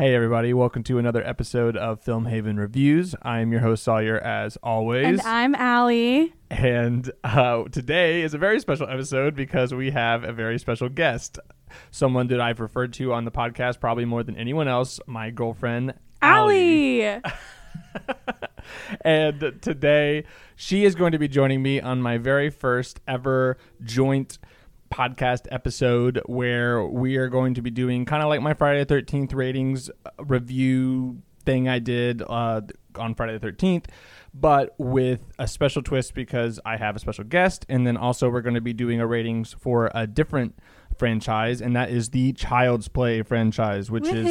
Hey, everybody, welcome to another episode of Film Haven Reviews. I'm your host, Sawyer, as always. And I'm Allie. And uh, today is a very special episode because we have a very special guest. Someone that I've referred to on the podcast probably more than anyone else, my girlfriend, Allie. Allie. and today she is going to be joining me on my very first ever joint podcast episode where we are going to be doing kind of like my Friday the 13th ratings review thing I did uh, on Friday the 13th, but with a special twist because I have a special guest. And then also, we're going to be doing a ratings for a different franchise, and that is the Child's Play franchise, which is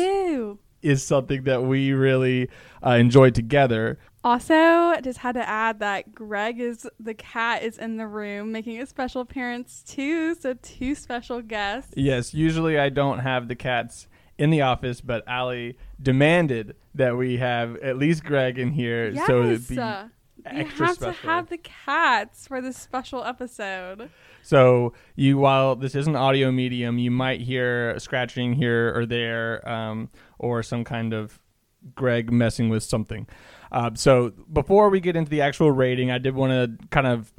something that we really uh, enjoyed together. Also, just had to add that Greg is the cat is in the room making a special appearance too. So two special guests. Yes, usually I don't have the cats in the office, but Allie demanded that we have at least Greg in here, Yes. so it'd be extra have special. to have the cats for this special episode. So you, while this is an audio medium, you might hear scratching here or there, um, or some kind of Greg messing with something. Uh, so before we get into the actual rating, I did want to kind of,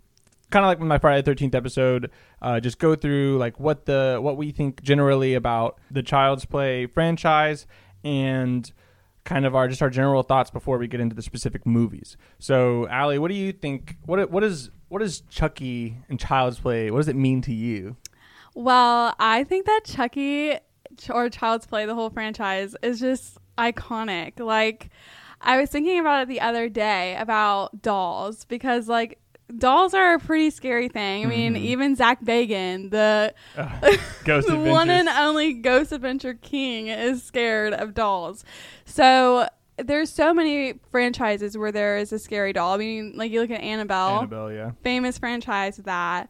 kind of like my Friday Thirteenth episode, uh, just go through like what the what we think generally about the Child's Play franchise and kind of our just our general thoughts before we get into the specific movies. So, Allie, what do you think? What what is what is Chucky and Child's Play? What does it mean to you? Well, I think that Chucky or Child's Play, the whole franchise, is just iconic. Like, I was thinking about it the other day about dolls because, like, dolls are a pretty scary thing. I mean, Mhm. even Zak Bagans, the, Uh, the one and only Ghost Adventure King, is scared of dolls. So, there's so many franchises where there is a scary doll. I mean, like, you look at Annabelle Annabelle, yeah. famous franchise that.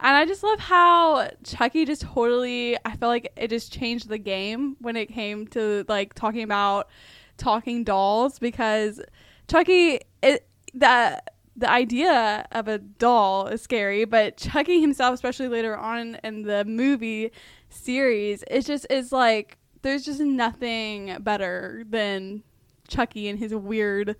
And I just love how Chucky just totally I feel like it just changed the game when it came to like talking about talking dolls because Chucky it the the idea of a doll is scary, but Chucky himself, especially later on in the movie series, it just is like there's just nothing better than Chucky and his weird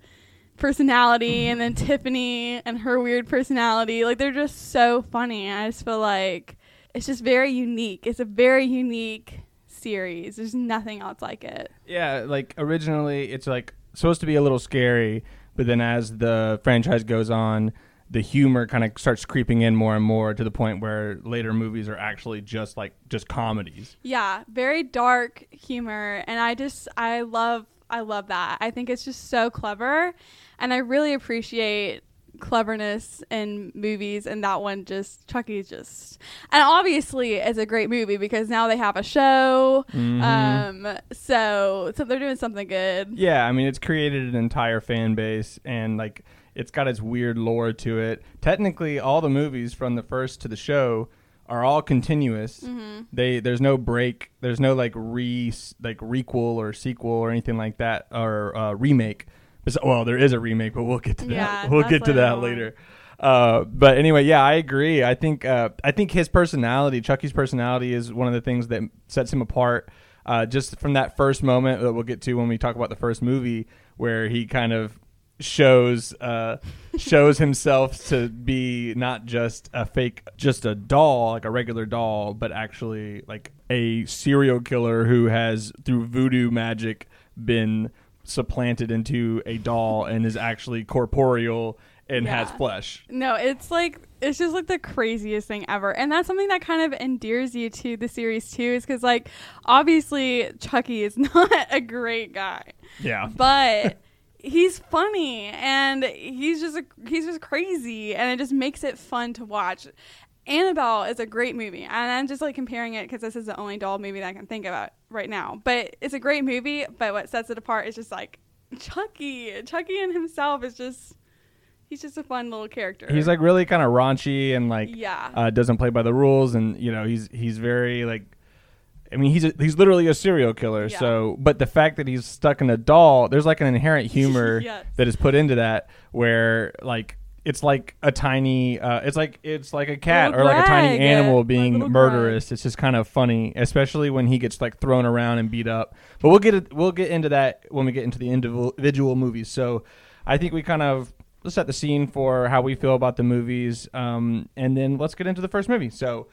personality and then Tiffany and her weird personality. Like they're just so funny. I just feel like it's just very unique. It's a very unique series. There's nothing else like it. Yeah, like originally it's like supposed to be a little scary, but then as the franchise goes on, the humor kind of starts creeping in more and more to the point where later movies are actually just like just comedies. Yeah, very dark humor and I just I love I love that. I think it's just so clever and I really appreciate cleverness in movies and that one just Chucky's just and obviously it's a great movie because now they have a show Mhm. um so so they're doing something good Yeah, I mean it's created an entire fan base and like it's got its weird lore to it. Technically, all the movies from the first to the show are all continuous. mm-hmm. They there's no break. There's no like re like requel or sequel or anything like that or uh, remake. Well, there is a remake, but we'll get to that. Yeah, we'll get to later that later. Uh, but anyway, yeah, I agree. I think uh, I think his personality, Chucky's personality, is one of the things that sets him apart. Uh, just from that first moment that we'll get to when we talk about the first movie, where he kind of shows uh, shows himself to be not just a fake, just a doll, like a regular doll, but actually like a serial killer who has through voodoo magic been supplanted into a doll and is actually corporeal and has flesh. no it's like it's just like the craziest thing ever. And that's something that kind of endears you to the series too is because like obviously chucky is not a great guy. Yeah. but he's funny and he's just a, he's just crazy and it just makes it fun to watch. Annabelle is a great movie and i'm just like comparing it because this is the only doll movie that i can think about right now but it's a great movie but what sets it apart is just like chucky chucky in himself is just he's just a fun little character He's like really kind of raunchy and like yeah uh, doesn't play by the rules, and you know he's he's very like. I mean, he's a, he's literally a serial killer. Yeah. So, but the fact that he's stuck in a doll, there's like an inherent humor Yes. that is put into that, where like it's like a tiny uh, it's like it's like a cat Little or like a tiny Greg, animal being little murderous. It's just kind of funny, especially when he gets like thrown around and beat up. But we'll get it, we'll get into that when we get into the individual movies. So I think we kind of let's set the scene for how we feel about the movies, um, and then let's get into the first movie. So.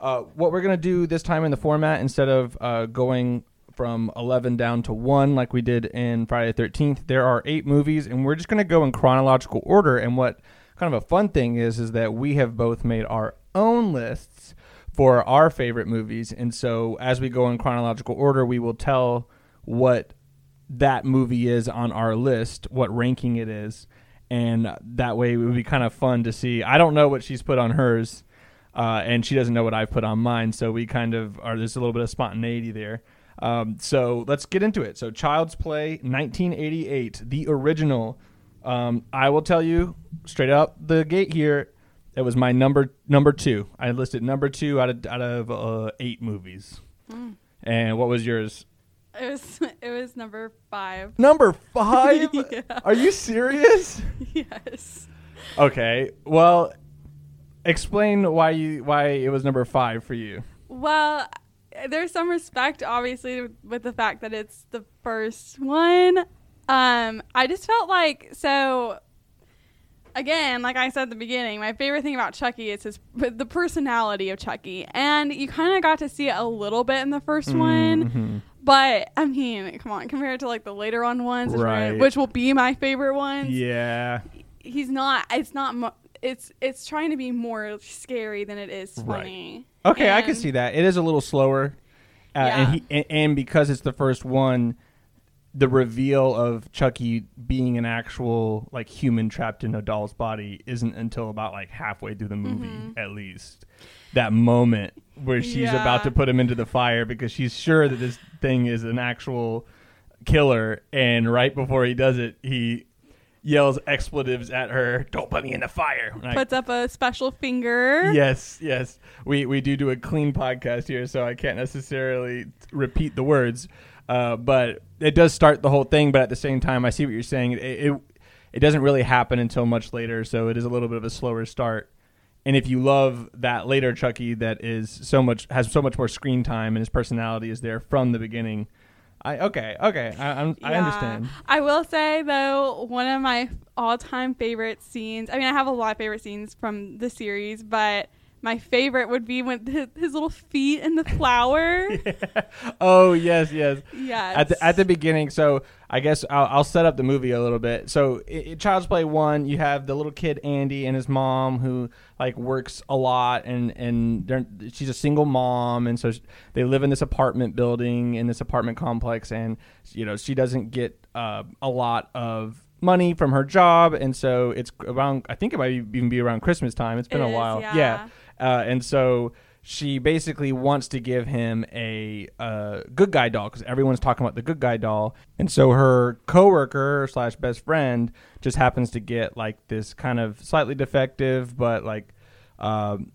Uh, what we're gonna do this time in the format, instead of uh, going from 11 down to 1 like we did in Friday the 13th. There are 8 movies and we're just going to go in chronological order and what kind of a fun thing is is that we have both made our own lists for our favorite movies and so as we go in chronological order we will tell what that movie is on our list, what ranking it is, and that way it would be kind of fun to see. I don't know what she's put on hers, uh, and she doesn't know what I've put on mine, so we kind of are. There's a little bit of spontaneity there. Um, so let's get into it. So Child's Play, 1988, the original. Um, I will tell you straight up the gate here. It was my number number two. I listed number two out of out of uh, eight movies. Mm. And what was yours? It was it was number five. Number five? Yeah. Are you serious? yes. Okay. Well, explain why you why it was number five for you. Well, there's some respect, obviously, with the fact that it's the first one. Um, I just felt like so. Again, like I said at the beginning, my favorite thing about Chucky is his the personality of Chucky, and you kind of got to see it a little bit in the first one. Mhm. But I mean, come on, compared to like the later on ones, which, Right. which will be my favorite ones. Yeah. he's not. It's not. Mo- it's it's trying to be more scary than it is Right. funny. Okay, I can see that. It is a little slower, uh, Yeah. and he and, and because it's the first one, the reveal of Chucky being an actual like human trapped in a doll's body isn't until about like halfway through the movie, Mhm. at least. That moment where she's Yeah. about to put him into the fire because she's sure that this thing is an actual killer, and right before he does it, he yells expletives at her. Don't put me in the fire. And I- Puts up a special finger. Yes, yes. We we do do a clean podcast here, so I can't necessarily repeat the words. Uh, but it does start the whole thing. But at the same time, I see what you're saying. It, it it doesn't really happen until much later, so it is a little bit of a slower start. And if you love that later Chucky, that is so much has so much more screen time, and his personality is there from the beginning. I okay, okay, I, I'm, I understand. I will say though, one of my all-time favorite scenes. I mean, I have a lot of favorite scenes from the series, but my favorite would be when his, his little feet in the flour. oh yes, yes. yes. at the at the beginning. So I guess I'll, I'll set up the movie a little bit. So i i- Child's Play one, you have the little kid Andy and his mom who like works a lot, and and they're, she's a single mom, and so sh- they live in this apartment building in this apartment complex, and you know she doesn't get uh, a lot of money from her job, and so it's around. I think it might even be around Christmas time. It's been It a is, while. yeah. Uh, and so she basically wants to give him a uh, good guy doll because everyone's talking about the good guy doll. And so her coworker slash best friend just happens to get like this kind of slightly defective, but like um,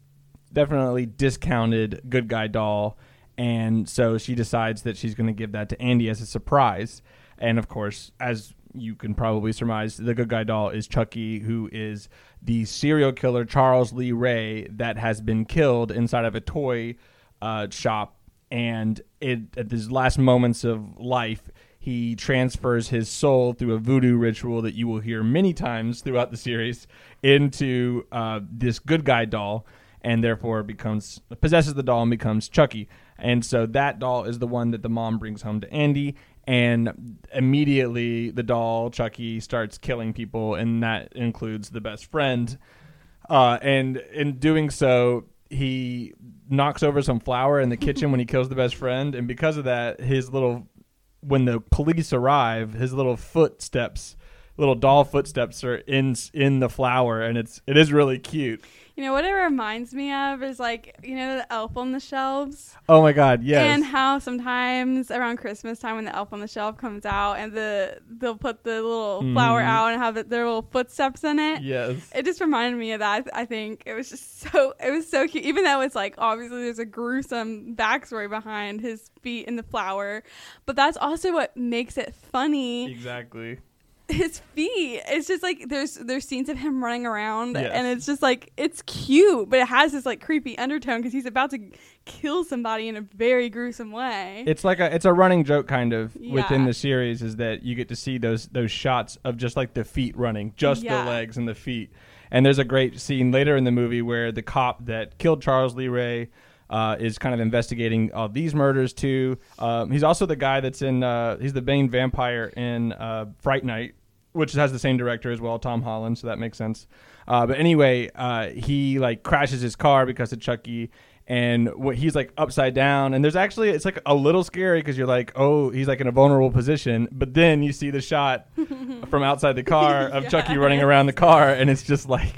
definitely discounted good guy doll. And so she decides that she's going to give that to Andy as a surprise. And of course, as you can probably surmise, the good guy doll is Chucky, who is the serial killer Charles Lee Ray that has been killed inside of a toy uh, shop. And it, at his last moments of life, he transfers his soul through a voodoo ritual that you will hear many times throughout the series into uh, this good guy doll and therefore becomes possesses the doll and becomes Chucky. And so that doll is the one that the mom brings home to Andy and immediately the doll Chucky starts killing people and that includes the best friend. Uh, and in doing so, he knocks over some flour in the kitchen when he kills the best friend and because of that his little when the police arrive, his little footsteps, little doll footsteps are in in the flour and it's it is really cute. You know what it reminds me of is like you know the elf on the shelves. Oh my god, yes. And how sometimes around Christmas time when the elf on the shelf comes out and the they'll put the little flour Mhm. out and have it, their little footsteps in it. yes. It just reminded me of that. I think it was just so it was so cute. Even though it's like obviously there's a gruesome backstory behind his feet in the flour, but that's also what makes it funny exactly. His feet. It's just like there's there's scenes of him running around, Yes. and it's just like it's cute, but it has this like creepy undertone because he's about to kill somebody in a very gruesome way. It's like a it's a running joke kind of within the series is that you get to see those those shots of just like the feet running, just Yeah. the legs and the feet. And there's a great scene later in the movie where the cop that killed Charles Lee Ray uh, is kind of investigating all these murders too. Um, he's also the guy that's in uh, he's the Bane vampire in uh, Fright Night, which has the same director as well, Tom Holland, so that makes sense. Uh, but anyway, uh, he like crashes his car because of Chucky, and what he's like upside down. And there's actually it's like a little scary because you're like, oh, he's like in a vulnerable position. But then you see the shot from outside the car of Chucky running around the car, and it's just like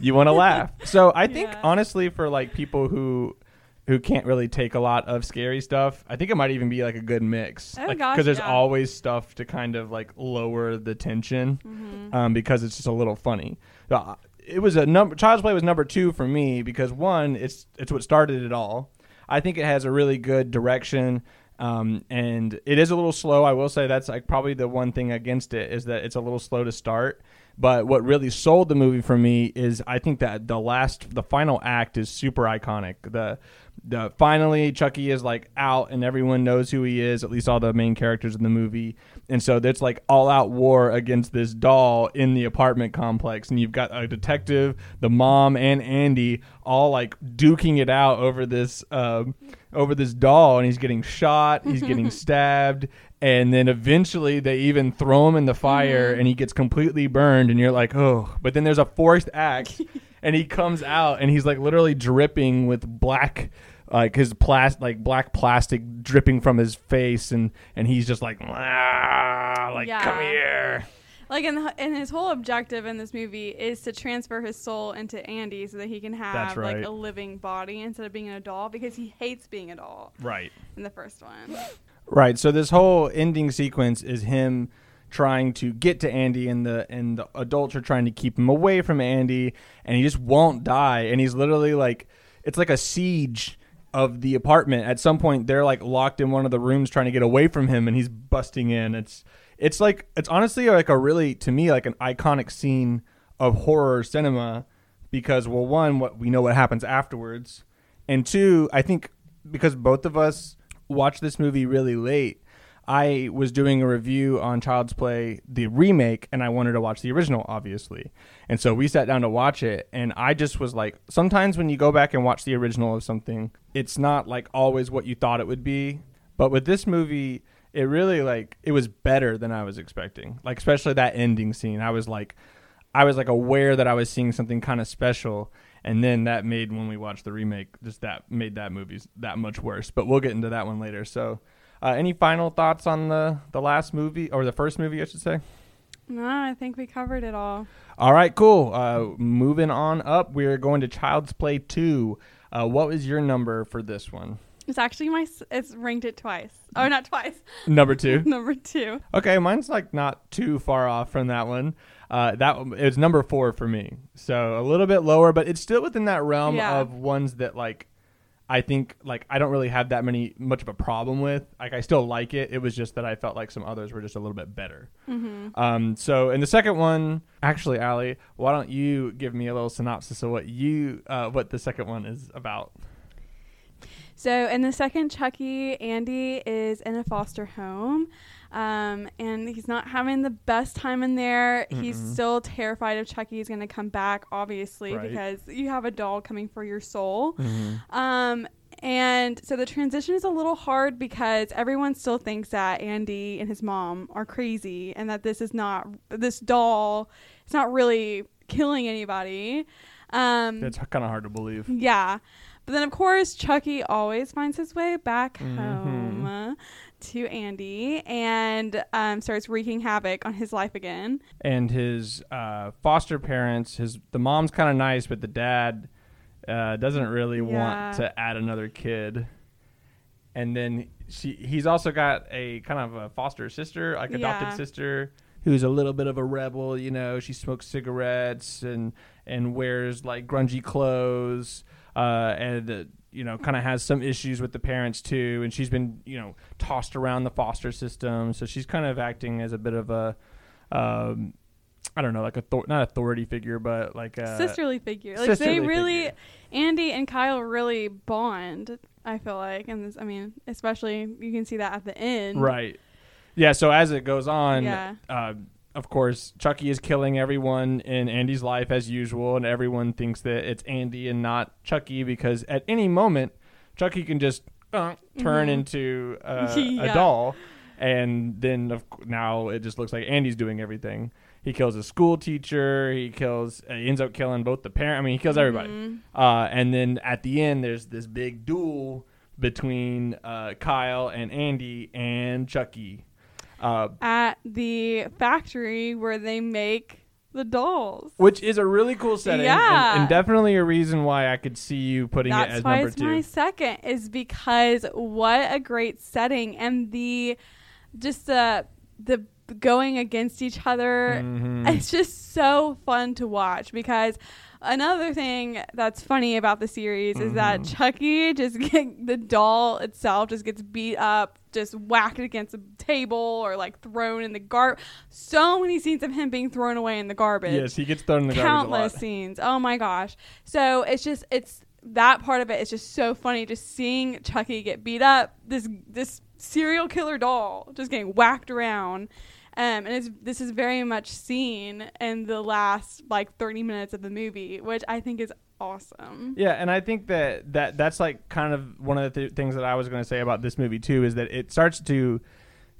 you want to laugh. So I think Yeah. honestly, for like people who who can't really take a lot of scary stuff, I think it might even be like a good mix. Oh, like, gosh, there's yeah. always stuff to kind of like lower the tension Mm-hmm. um, because it's just a little funny. Uh, It was a number. Child's Play was number two for me because one, it's it's what started it all. I think it has a really good direction, um, and it is a little slow. I will say that's like probably the one thing against it is that it's a little slow to start. But what really sold the movie for me is I think that the last, the final act is super iconic. The the finally Chucky is like out and everyone knows who he is, at least all the main characters in the movie. And so there's like all out war against this doll in the apartment complex. And you've got a detective, the mom, and Andy all like duking it out over this um, over this doll, and he's getting shot, he's getting stabbed, and then eventually they even throw him in the fire, and he gets completely burned, and you're like, oh. But then there's a forced act, and he comes out, and he's like literally dripping with black. Like his plas- like black plastic dripping from his face, and and he's just like, "Ah, like Yeah. come here. Like, in, the, and his whole objective in this movie is to transfer his soul into Andy so that he can have right. like a living body instead of being a doll because he hates being a doll Right. in the first one. Right. So this whole ending sequence is him trying to get to Andy and the and the adults are trying to keep him away from Andy and he just won't die and he's literally like it's like a siege of the apartment. At some point they're like locked in one of the rooms trying to get away from him and he's busting in. It's it's like it's honestly like a really to me like an iconic scene of horror cinema because well one what we know what happens afterwards and two I think because both of us watched this movie really late I was doing a review on Child's Play, the remake, and I wanted to watch the original, obviously. And so we sat down to watch it, and I just was like, sometimes when you go back and watch the original of something, it's not like always what you thought it would be. But with this movie, it really like it was better than I was expecting. Like especially that ending scene, I was like, I was like aware that I was seeing something kind of special, and then that made when we watched the remake, just that made that movie that much worse. But we'll get into that one later. So. Uh, any final thoughts on the the last movie or the first movie, I should say? No, I think we covered it all. All right, cool. Uh, moving on up, we're going to Child's Play two. Uh, what was your number for this one? It's actually my. It's ranked it twice. Oh, not twice. Number two. Number two. Okay, mine's like not too far off from that one. Uh, that it's number four for me, so a little bit lower, but it's still within that realm Yeah. of ones that like I think like I don't really have that many much of a problem with. Like I still like it. It was just that I felt like some others were just a little bit better. Mm-hmm. Um, so in the second one, actually, Allie, why don't you give me a little synopsis of what you uh, what the second one is about? So in the second Chucky, Andy is in a foster home. Um, and he's not having the best time in there. He's Mm-mm. still terrified of Chucky is going to come back, obviously, Right. because you have a doll coming for your soul. Um, and so the transition is a little hard because everyone still thinks that Andy and his mom are crazy and that this is not this doll. It's not really killing anybody. Um, It's kind of hard to believe. yeah. But then, of course, Chucky always finds his way back Mhm. home to Andy and um, starts wreaking havoc on his life again. And his uh, foster parents, his the mom's kind of nice, but the dad uh, doesn't really Yeah. want to add another kid. And then she, he's also got a kind of a foster sister, like adopted Yeah. sister, who's a little bit of a rebel. You know, she smokes cigarettes and and wears like grungy clothes, uh, and uh, you know, kind of has some issues with the parents too. And she's been you know tossed around the foster system, so she's kind of acting as a bit of a um, I don't know, like a thor- not authority figure, but like a sisterly figure. Like sisterly they really, figure. Andy and Kyle really bond. I feel like, and this, I mean, especially you can see that at the end. Right. Yeah. So as it goes on, Yeah. uh, of course, Chucky is killing everyone in Andy's life as usual, and everyone thinks that it's Andy and not Chucky because at any moment, Chucky can just uh, turn Mhm. into uh, a doll, and then of now it just looks like Andy's doing everything. He kills a school teacher. He kills. Uh, he ends up killing both the parent. I mean, he kills everybody. Mhm. Uh, and then at the end, there's this big duel between uh, Kyle and Andy and Chucky. Uh, At the factory where they make the dolls. which is a really cool setting, and- Yeah. and, definitely a reason why I could see you putting That's it as why number it's two. my second is because what a great setting and the just the the going against each other. Mhm. It's just so fun to watch because another thing that's funny about the series is that Mhm. Chucky just get, the doll itself just gets beat up, just whacked against a table or like thrown in the gar. So many scenes of him being thrown away in the garbage Yes, he gets thrown in the garbage countless scenes. Oh my gosh. So it's just it's that part of it is just so funny just seeing Chucky get beat up, this this serial killer doll just getting whacked around. Um, and it's, this is very much seen in the last like 30 minutes of the movie, which I think is awesome. Yeah, and I think that, that that's like kind of one of the th- things that I was going to say about this movie too is that it starts to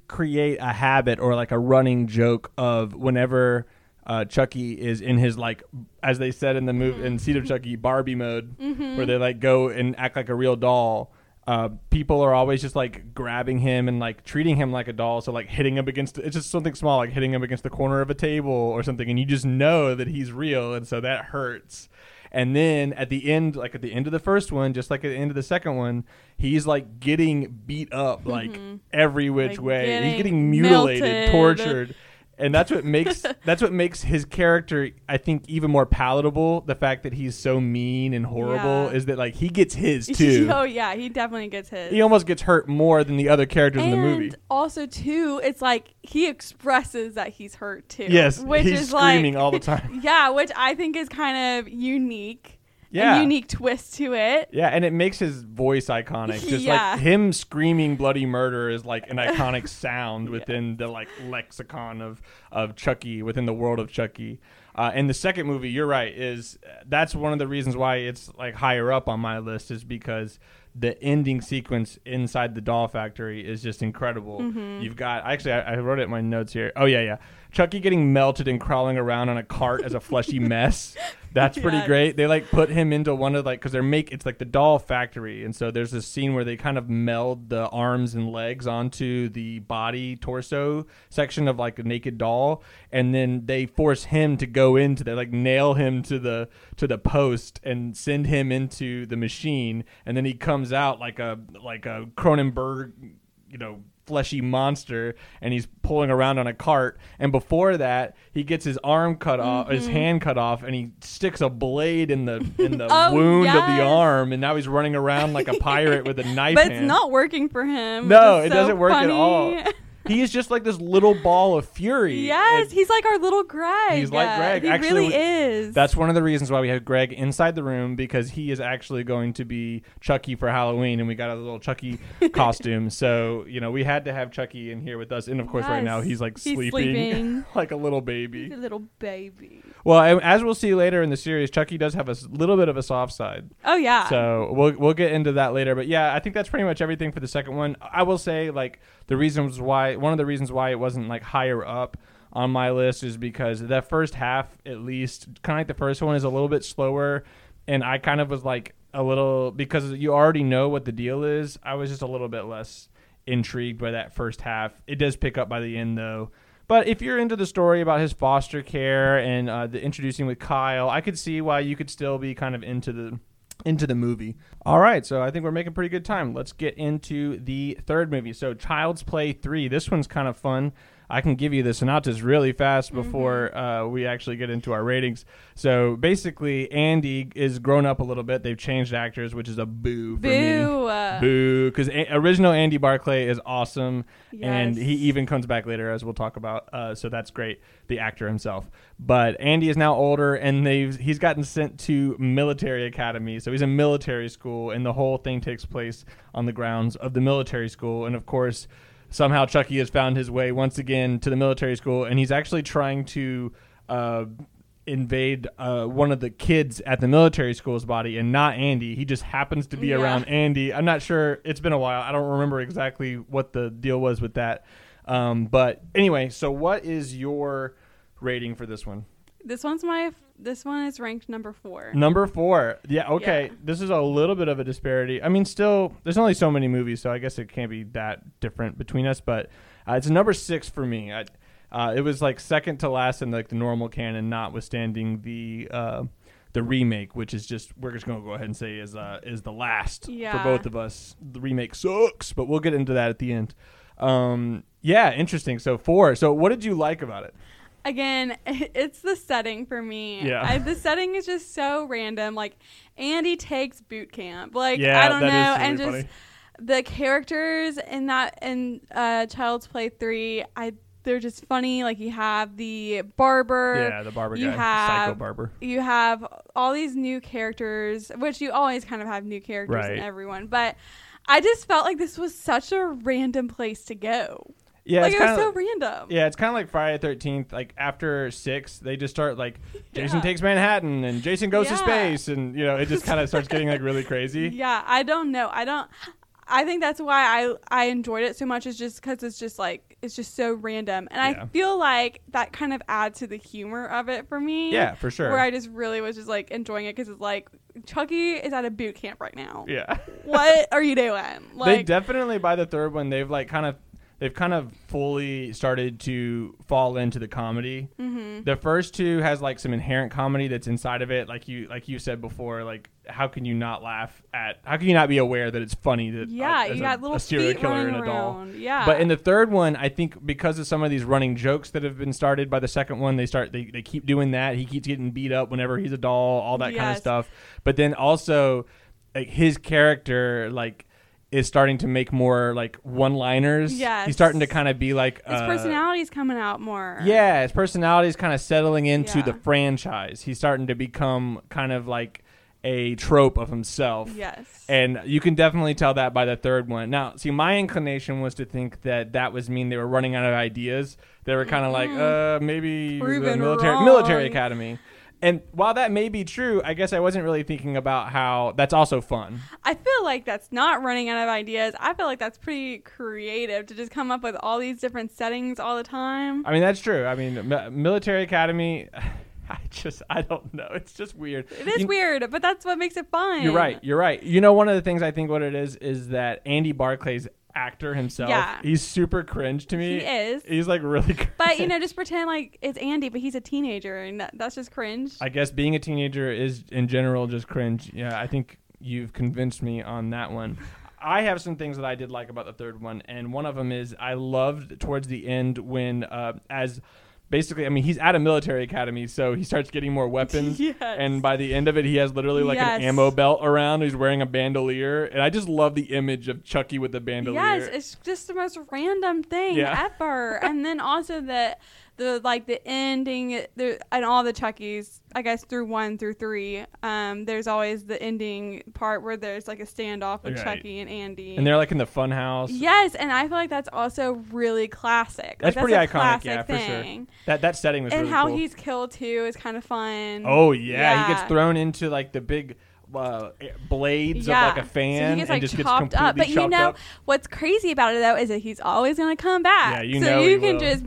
create a habit or like a running joke of whenever uh, Chucky is in his like as they said in the movie in Seed of Chucky Barbie mode Mm-hmm. where they like go and act like a real doll. Uh, people are always just like grabbing him and like treating him like a doll. So like hitting him against it's just something small like hitting him against the corner of a table or something, and you just know that he's real, and so that hurts. And then at the end, like at the end of the first one, just like at the end of the second one, he's like getting beat up like every which Like, way. he's getting getting mutilated, melted. tortured. And that's what makes that's what makes his character, I think, even more palatable. The fact that he's so mean and horrible Yeah. is that like he gets his too. oh yeah, he definitely gets his. he almost gets hurt more than the other characters and in the movie. also too, it's like he expresses that he's hurt too. Yes, which he's is screaming like, all the time. Yeah, which I think is kind of unique. Yeah. a unique twist to it. Yeah, and it makes his voice iconic. Just Yeah. like him screaming bloody murder is like an iconic sound within the like lexicon of of Chucky within the world of Chucky. Uh, and the second movie, you're right, is that's one of the reasons why it's like higher up on my list is because the ending sequence inside the doll factory is just incredible. Mm-hmm. You've got actually I, I wrote it in my notes here. Oh yeah, yeah. Chucky getting melted and crawling around on a cart as a fleshy mess. That's pretty Yes. great. They like put him into one of like because they're make it's like the doll factory, and so there's this scene where they kind of meld the arms and legs onto the body torso section of like a naked doll, and then they force him to go into they like nail him to the to the post and send him into the machine, and then he comes out like a like a Cronenberg, you know fleshy monster and he's pulling around on a cart and before that he gets his arm cut off Mm-hmm. his hand cut off and he sticks a blade in the in the Oh, wound of the arm and now he's running around like a pirate with a knife But it's hand. not working for him. No, it so doesn't work at all. he is just like this little ball of fury yes, he's like our little Greg. He's like Greg. He Actually, really is. that's one of the reasons why we have Greg inside the room because he is actually going to be Chucky for Halloween, and we got a little Chucky costume. So you know we had to have Chucky in here with us, and of course right now he's like He's sleeping, sleeping. like a little baby. He's a little baby. Well, as we'll see later in the series, Chucky does have a little bit of a soft side. Oh yeah. So we'll we'll get into that later. But yeah, I think that's pretty much everything for the second one. I will say like the reasons why one of the reasons why it wasn't like higher up on my list is because that first half at least kind of like the first one is a little bit slower and I kind of was like a little because you already know what the deal is. I was just a little bit less intrigued by that first half. It does pick up by the end though. But if you're into the story about his foster care and uh, the introducing with Kyle, I could see why you could still be kind of into the into the movie. All right, so I think we're making pretty good time. Let's get into the third movie. So Child's Play 3. This one's kind of fun. I can give you the synopsis really fast Mm-hmm. before uh, we actually get into our ratings. So basically, Andy is grown up a little bit. They've changed actors, which is a boo for me. Boo. Boo, because original Andy Barclay is awesome, and he even comes back later, as we'll talk about. Uh, so that's great, the actor himself. But Andy is now older, and they've he's gotten sent to military academy. So he's in military school, and the whole thing takes place on the grounds of the military school. And of course, somehow Chucky has found his way once again to the military school, and he's actually trying to. Uh, invade uh, one of the kids at the military school's body and not Andy. He just happens to be Yeah. around Andy. I'm not sure. It's been a while. I don't remember exactly what the deal was with that. Um, but anyway, so what is your rating for this one? This one's my. This one is ranked number four. Number four. Yeah, okay. Yeah. This is a little bit of a disparity. I mean, still, there's only so many movies, so I guess it can't be that different between us. But uh, it's a number six for me. I, uh, it was like second to last in like the normal canon, notwithstanding the uh, the remake, which is just we're just gonna go ahead and say is uh, is the last Yeah. for both of us. The remake sucks, but we'll get into that at the end. Um, yeah, interesting. So four. So what did you like about it? Again, it's the setting for me. Yeah. I, the setting is just so random. Like Andy takes boot camp. Like Yeah, I don't know, really and just funny. the characters in that in uh, Child's Play three, I they're just funny. Like you have the barber. Yeah, the barber you guy, have- psycho barber. you have all these new characters, which you always kind of have new characters Right. in everyone. But I just felt like this was such a random place to go. Yeah, like it's it was so random. Yeah, it's kind of like Friday Thirteenth. Like after six, they just start like Jason Yeah. takes Manhattan and Jason goes to space, and you know it just kind of starts getting like really crazy. Yeah, I don't know. I don't. I think that's why I I enjoyed it so much. Is just because it's just like it's just so random, and Yeah. I feel like that kind of adds to the humor of it for me. Yeah, for sure. Where I just really was just like enjoying it because it's like Chucky is at a boot camp right now. Yeah, What are you doing? Like, they definitely by the third one they've like kind of they've kind of fully started to fall into the comedy. mhm. The first two has like some inherent comedy that's inside of it, like you like you said before. Like how can you not laugh at? How can you not be aware that it's funny that yeah, uh, you got a, little a serial killer and a doll. Yeah, But in the third one, I think because of some of these running jokes that have been started by the second one, they start they, they keep doing that. He keeps getting beat up whenever he's a doll, all that kind of stuff. But then also, like his character, like is starting to make more like one liners. Yes. he's starting to kind of be like his uh, personality's coming out more. Yeah, his personality is kind of settling into Yeah. the franchise. He's starting to become kind of like a trope of himself. Yes. And you can definitely tell that by the third one. Now, see, my inclination was to think that that was mean they were running out of ideas. They were kind of like, uh, maybe the military wrong. military academy. And while that may be true, I guess I wasn't really thinking about how that's also fun. I feel like that's not running out of ideas. I feel like that's pretty creative to just come up with all these different settings all the time. I mean, that's true. I mean, mi- military academy. I just, I don't know. It's just weird. It is You- weird, but that's what makes it fun. You're right. You're right. You know, one of the things I think what it is is that Andy Barclay's actor himself. Yeah. He's super cringe to me. He is. He's like really. Cringe. But you know, just pretend like it's Andy, but he's a teenager, and that, that's just cringe. I guess being a teenager is in general just cringe. Yeah, I think you've convinced me on that one. I have some things that I did like about the third one, and one of them is I loved towards the end when, uh, as basically, I mean, he's at a military academy, so he starts getting more weapons. Yes. And by the end of it, he has literally like Yes. an ammo belt around. He's wearing a bandolier, and I just love the image of Chucky with the bandolier. Yes, it's just the most random thing Yeah. ever. and then also the the like the ending the and all the Chuckies, I guess through one through three. Um, there's always the ending part where there's like a standoff with Right. Chucky and Andy. and they're like in the fun house. Yes, and I feel like that's also really classic. That's like, pretty a iconic, yeah, for sure. That that setting was And really how cool. he's killed too is kind of fun. Oh yeah, he gets thrown into like the big uh, blades Yeah. of like a fan so gets like and just chopped gets up. completely But you know up. what's crazy about it though is that he's always going to come back. Yeah, you so know you can will. just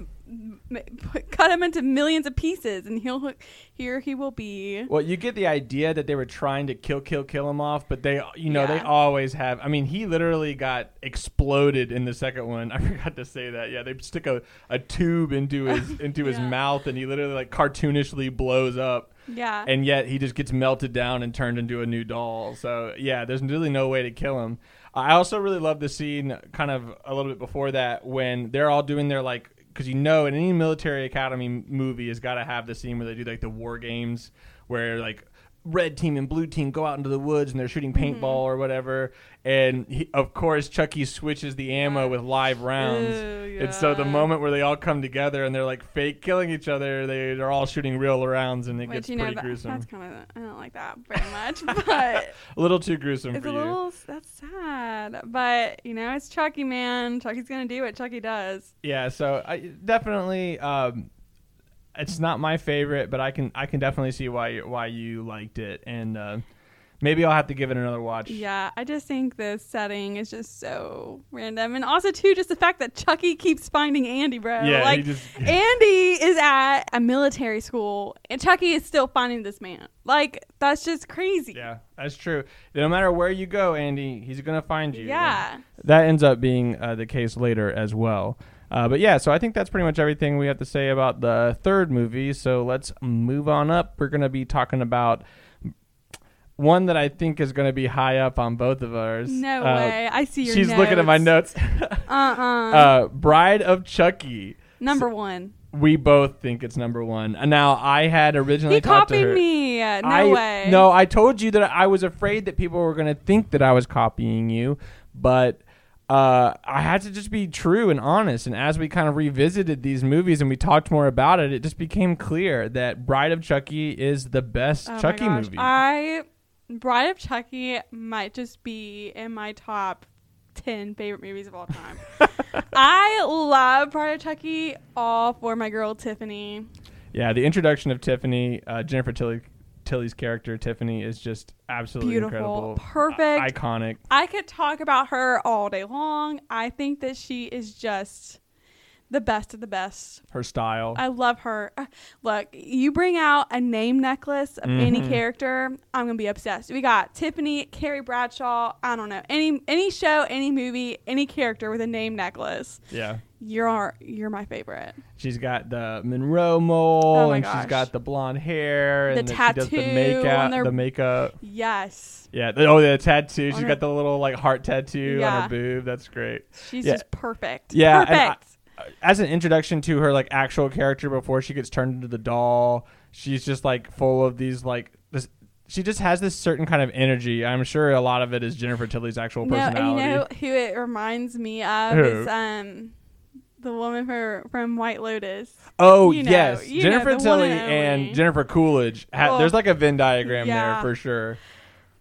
cut him into millions of pieces, and he'll here he will be. Well, you get the idea that they were trying to kill, kill, kill him off, but they, you know, they always have. I mean, he literally got exploded in the second one. I forgot to say that. Yeah, they stick a, a tube into his into his Yeah. mouth, and he literally like cartoonishly blows up, Yeah. and yet he just gets melted down and turned into a new doll. So yeah, there's really no way to kill him. I also really love the scene, kind of a little bit before that, when they're all doing their like because you know in any military academy movie has got to have the scene where they do like the war games where like red team and blue team go out into the woods and they're shooting paintball or whatever and he, of course chucky switches the ammo with live rounds Ew, and so the moment where they all come together and they're like fake killing each other they, they're all shooting real rounds and it Which gets you know pretty that, gruesome that's kind of I don't like that very much, but a little too gruesome it's for a you little that's sad. But you know, it's Chucky, man. Chucky's gonna do what Chucky does. Yeah, so I definitely um it's not my favorite, but I can I can definitely see why you, why you liked it and uh maybe I'll have to give it another watch. Yeah, I just think the setting is just so random, and also too, just the fact that Chucky keeps finding Andy, bro. Yeah, like just Andy is at a military school, and Chucky is still finding this man. Like that's just crazy. Yeah, that's true. No matter where you go, Andy, he's going to find you. Yeah. That ends up being uh, the case later as well. Uh, but yeah, so I think that's pretty much everything we have to say about the third movie. So let's move on up. We're going to be talking about one that I think is going to be high up on both of ours. No Uh, way. I see your. She's looking at my notes. Uh uh Bride of Chucky. Number one. We both think it's number one. And now I had originally He copied me. No I, way. No, I told you that I was afraid that people were going to think that I was copying you, but uh, I had to just be true and honest. And as we kind of revisited these movies and we talked more about it, it just became clear that Bride of Chucky is the best Oh Chucky movie. I Bride of Chucky might just be in my top ten favorite movies of all time. I love Bride of Chucky all for my girl Tiffany. yeah, the introduction of Tiffany, uh, Jennifer Tilly, Tilly's character Tiffany, is just absolutely Beautiful. incredible, Perfect. I- iconic. I could talk about her all day long. I think that she is just the best of the best. Her style. I love her. Uh, Look, you bring out a name necklace of any Mhm. character, I'm gonna be obsessed. We got Tiffany, Carrie Bradshaw. I don't know any any show, any movie, any character with a name necklace. yeah. You're our, you're my favorite. She's got the Monroe mole, Oh and gosh. she's got the blonde hair, The and then she does the tattoo makeup. on their- The makeup. Yes, Yeah. the- oh, the tattoo. On She's her- got the little like heart tattoo on her boob. That's great. she's Yeah. just perfect. Yeah, perfect. As an introduction to her like actual character before she gets turned into the doll, she's just like full of these like this. She just has this certain kind of energy. I'm sure a lot of it is Jennifer Tilly's actual no, personality. you know who it reminds me of Who? is um the woman for, from White Lotus. oh you know, yes, know, Jennifer the Tilly and and. Jennifer Coolidge. Ha- Oh, there's like a Venn diagram yeah. there for sure.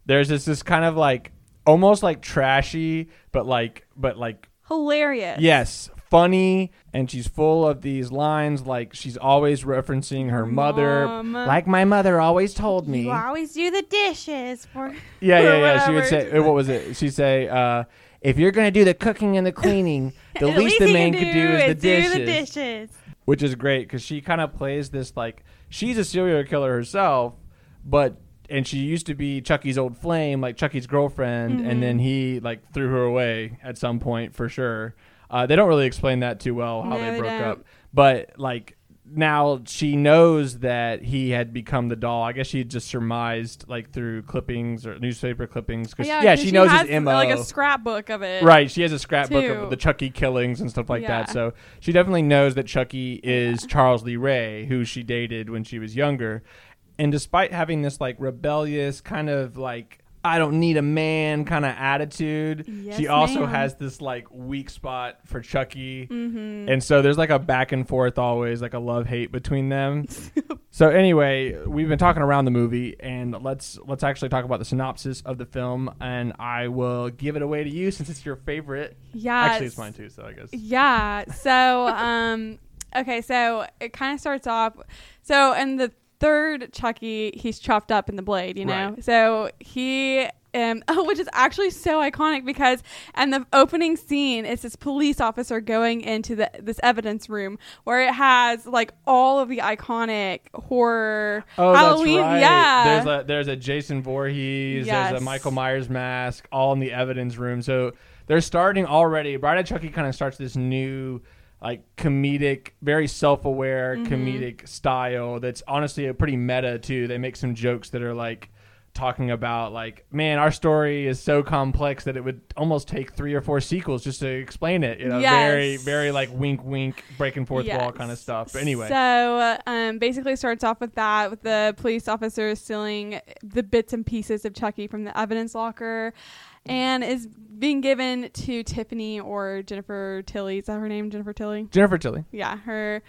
There's this this kind of like almost like trashy, but like but like Hilarious. Yes, funny, and she's full of these lines like she's always referencing her mother, Mom. like my mother always told me. You always do the dishes for Yeah, yeah, yeah. She would say, uh, what was it? She'd say, uh, if you're gonna do the cooking and the cleaning, the At least the man could do is the dishes, the dishes. which is great because she kind of plays this like she's a serial killer herself, but. And she used to be Chucky's old flame, like Chucky's girlfriend, and then he like threw her away at some point for sure. Uh, they don't really explain that too well how No, they broke up, but like now she knows that he had become the doll. I guess she just surmised like through clippings or newspaper clippings because yeah, 'cause she knows has, his mo. Like a scrapbook of it. Right, she has a scrapbook too. of the Chucky killings and stuff like that. So she definitely knows that Chucky is Charles Lee Ray, who she dated when she was younger. And despite having this like rebellious kind of like I don't need a man kind of attitude, Yes, she also ma'am. has this like weak spot for Chucky. Mm-hmm. And so there's like a back and forth always, like a love hate between them. so anyway, we've been talking around the movie, and let's let's actually talk about the synopsis of the film, and I will give it away to you since it's your favorite. Yeah. Actually, it's mine too. So I guess. Yeah. So, um, okay. So it kind of starts off. So in the third Chucky, he's chopped up in the blade. You know. Right. So he. Um, oh, which is actually so iconic because and the opening scene, is this police officer going into the this evidence room where it has like all of the iconic horror Oh, Halloween. that's right. Yeah, There's a there's a Jason Voorhees. There's a Michael Myers mask, all in the evidence room. So they're starting already. Bride of Chucky kind of starts this new, like comedic, very self-aware Mm-hmm. comedic style. That's honestly a pretty meta too. They make some jokes that are like talking about like, man, our story is so complex that it would almost take three or four sequels just to explain it. You know, Yes. very, very like wink, wink, breaking fourth wall kind of stuff. But anyway, So, um, basically starts off with that, with the police officer stealing the bits and pieces of Chucky from the evidence locker, Mm-hmm. and is being given to Tiffany or Jennifer Tilly. Is that her name? Jennifer Tilly. Jennifer Tilly. Yeah, her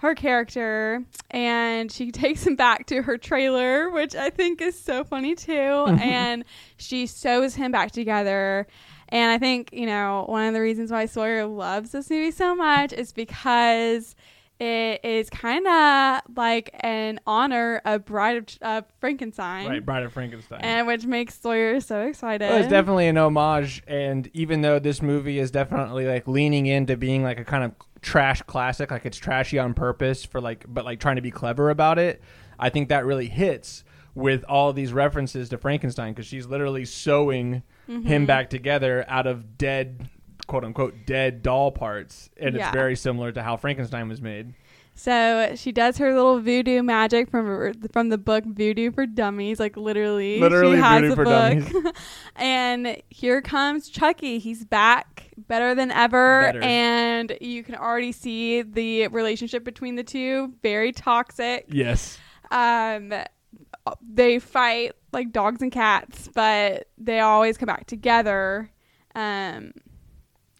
her character, and she takes him back to her trailer, which I think is so funny too. Mm-hmm. and she sews him back together. And I think, you know, one of the reasons why Sawyer loves this movie so much is because it is kind of like an honor of Bride of uh, Frankenstein. Right, Bride of Frankenstein. And which makes Sawyer so excited. Well, it's definitely an homage, and even though this movie is definitely like leaning into being like a kind of trash classic, like it's trashy on purpose for like, but like trying to be clever about it, I think that really hits with all these references to Frankenstein because she's literally sewing Mm-hmm. him back together out of dead, quote unquote, dead doll parts, and Yeah. it's very similar to how Frankenstein was made. So she does her little voodoo magic from from the book Voodoo for Dummies, like literally. Literally she has Voodoo for book. and here comes Chucky. He's back, better than ever, Better. and you can already see the relationship between the two very toxic. Yes. Um, they fight like dogs and cats, but they always come back together. Um,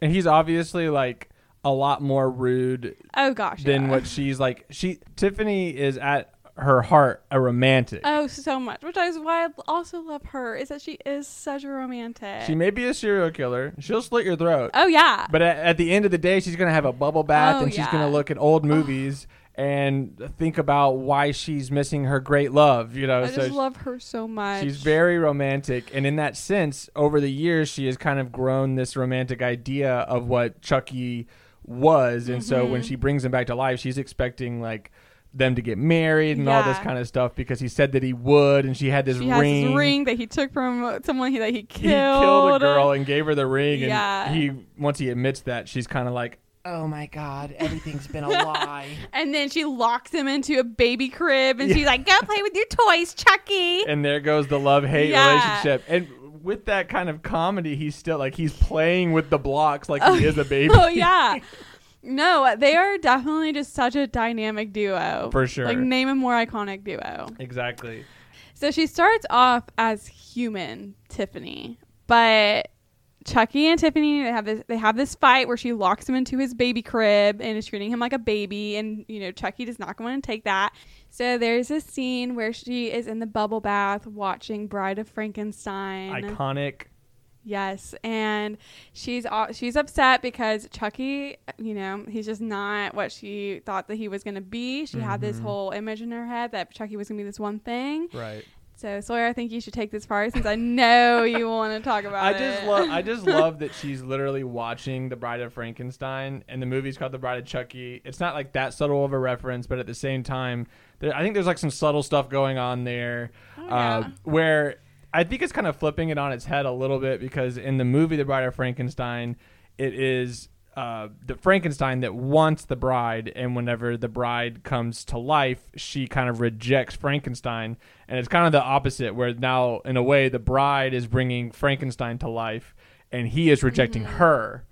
And he's obviously like a lot more rude oh gosh, than yeah. what she's like. She Tiffany is at her heart a romantic. Oh, so much. Which is why I also love her is that she is such a romantic. She may be a serial killer. She'll slit your throat. oh yeah. But at, at the end of the day, she's gonna have a bubble bath Oh, and she's gonna look at old movies and think about why she's missing her great love. You know, I so just love her so much. she's very romantic, and in that sense, over the years, she has kind of grown this romantic idea of what Chucky was, and so Mm-hmm. when she brings him back to life, she's expecting like them to get married and all this kind of stuff because he said that he would, and she had this she has ring. this ring that he took from someone he, that he killed. he killed a girl and gave her the ring, and Yeah. he once he admits that, she's kind of like, Oh my god, everything's been a lie. And then she locks him into a baby crib and she's like, Go play with your toys, Chucky. and there goes the love hate Yeah. relationship, and. With that kind of comedy, he's still like he's playing with the blocks like Oh, he is a baby. oh yeah. No, they are definitely just such a dynamic duo. For sure. Like name a more iconic duo. Exactly. So she starts off as human Tiffany, but Chucky and Tiffany they have this they have this fight where she locks him into his baby crib and is treating him like a baby and you know Chucky does not want to take that. So there's a scene where she is in the bubble bath watching Bride of Frankenstein. Iconic. Yes, and she's she's upset because Chucky, you know, he's just not what she thought that he was going to be. She had this Mhm. whole image in her head that Chucky was going to be this one thing. Right. So Sawyer, I think you should take this part since I know you want to talk about I it. just love I just love that she's literally watching The Bride of Frankenstein and the movie's called The Bride of Chucky. It's not like that subtle of a reference, but at the same time, there, I think there's like some subtle stuff going on there Oh, uh, yeah. where I think it's kind of flipping it on its head a little bit because in the movie The Bride of Frankenstein, it is uh, the Frankenstein that wants the bride, and whenever the bride comes to life, she kind of rejects Frankenstein, and it's kind of the opposite, where now in a way the bride is bringing Frankenstein to life, and he is rejecting Mm-hmm. her,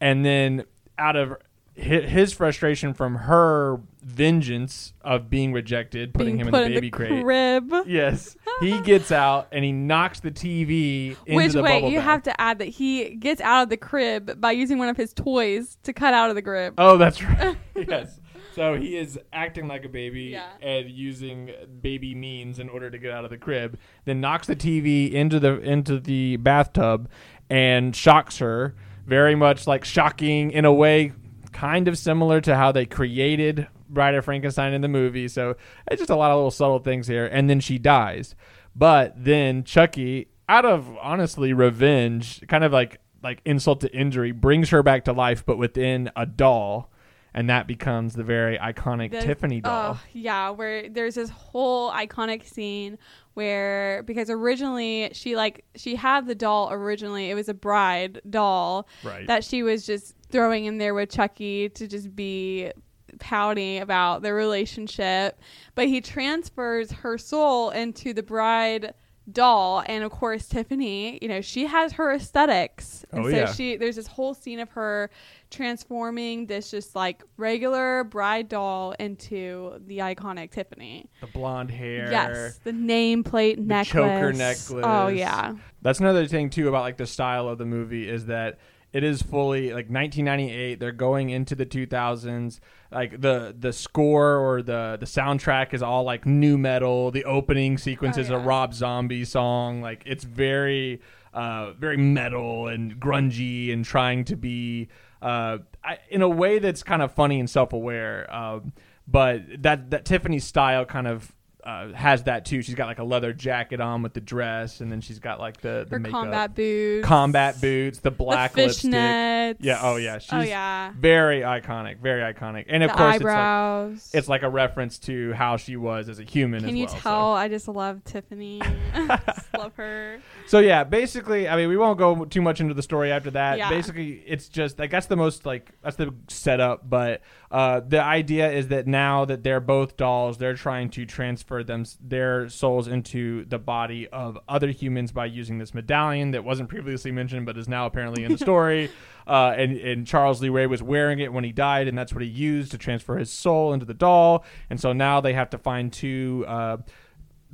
and then out of his frustration from her vengeance of being rejected, putting Being him put in the baby crate. crib. Yes, he gets out and he knocks the TV into Which the wait, bubble you bath. have to add that he gets out of the crib by using one of his toys to cut out of the crib. Oh, that's right. yes. So he is acting like a baby Yeah. and using baby means in order to get out of the crib. Then knocks the TV into the into the bathtub and shocks her. Very much like shocking in a way, kind of similar to how they created Bride of Frankenstein in the movie. So it's just a lot of little subtle things here. And then she dies. But then Chucky, out of honestly revenge, kind of like like insult to injury, brings her back to life, but within a doll, and that becomes the very iconic The- Tiffany doll. Oh, yeah, where there's this whole iconic scene where because originally she like she had the doll originally it was a bride doll right. that she was just throwing in there with Chucky to just be pouting about their relationship, but he transfers her soul into the bride doll and of course tiffany you know she has her aesthetics and Oh, so yeah. she there's this whole scene of her transforming this just like regular bride doll into the iconic tiffany The blonde hair. yes the nameplate necklace choker necklace. oh yeah That's another thing too about like the style of the movie is that it is fully like 1998. They're going into the 2000s. Like the the score or the the soundtrack is all like nu metal. The opening sequence Oh, is a. Rob Zombie song. Like it's very uh, very metal and grungy and trying to be uh, I, in a way that's kind of funny and self aware. Um, but that that Tiffany style kind of uh, has that too. She's got like a leather jacket on with the dress, and then she's got like the the her makeup. combat boots combat boots, the black the lipstick. fishnets Yeah, oh yeah, oh she's yeah very iconic, very iconic, and of the course eyebrows it's like it's like a reference to how she was as a human. Can as you well, so. tell? I just love Tiffany. just love her. So yeah, basically, I mean, we won't go too much into the story after that. Yeah. Basically, it's just like that's the most like that's the setup. But uh, the idea is that now that they're both dolls, they're trying to transfer them their souls into the body of other humans by using this medallion that wasn't previously mentioned, but is now apparently in the story. Uh, and, and Charles Lee Ray was wearing it when he died, and that's what he used to transfer his soul into the doll. And so now they have to find two. Uh,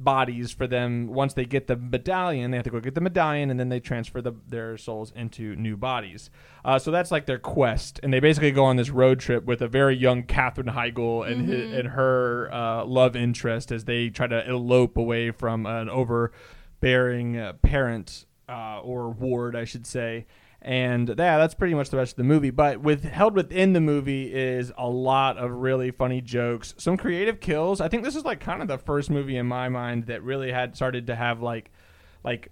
bodies for them. Once they get the medallion they have to go get the medallion and then they transfer the, their souls into new bodies. Uh, so that's like their quest. And they basically go on this road trip with a very young Katherine Heigl and, hi- and her uh, love interest as they try to elope away from an overbearing uh, parent uh, or ward I should say and yeah, that's pretty much the rest of the movie. But with held within the movie is a lot of really funny jokes, some creative kills. I think this is like kind of the first movie in my mind that really had started to have like, like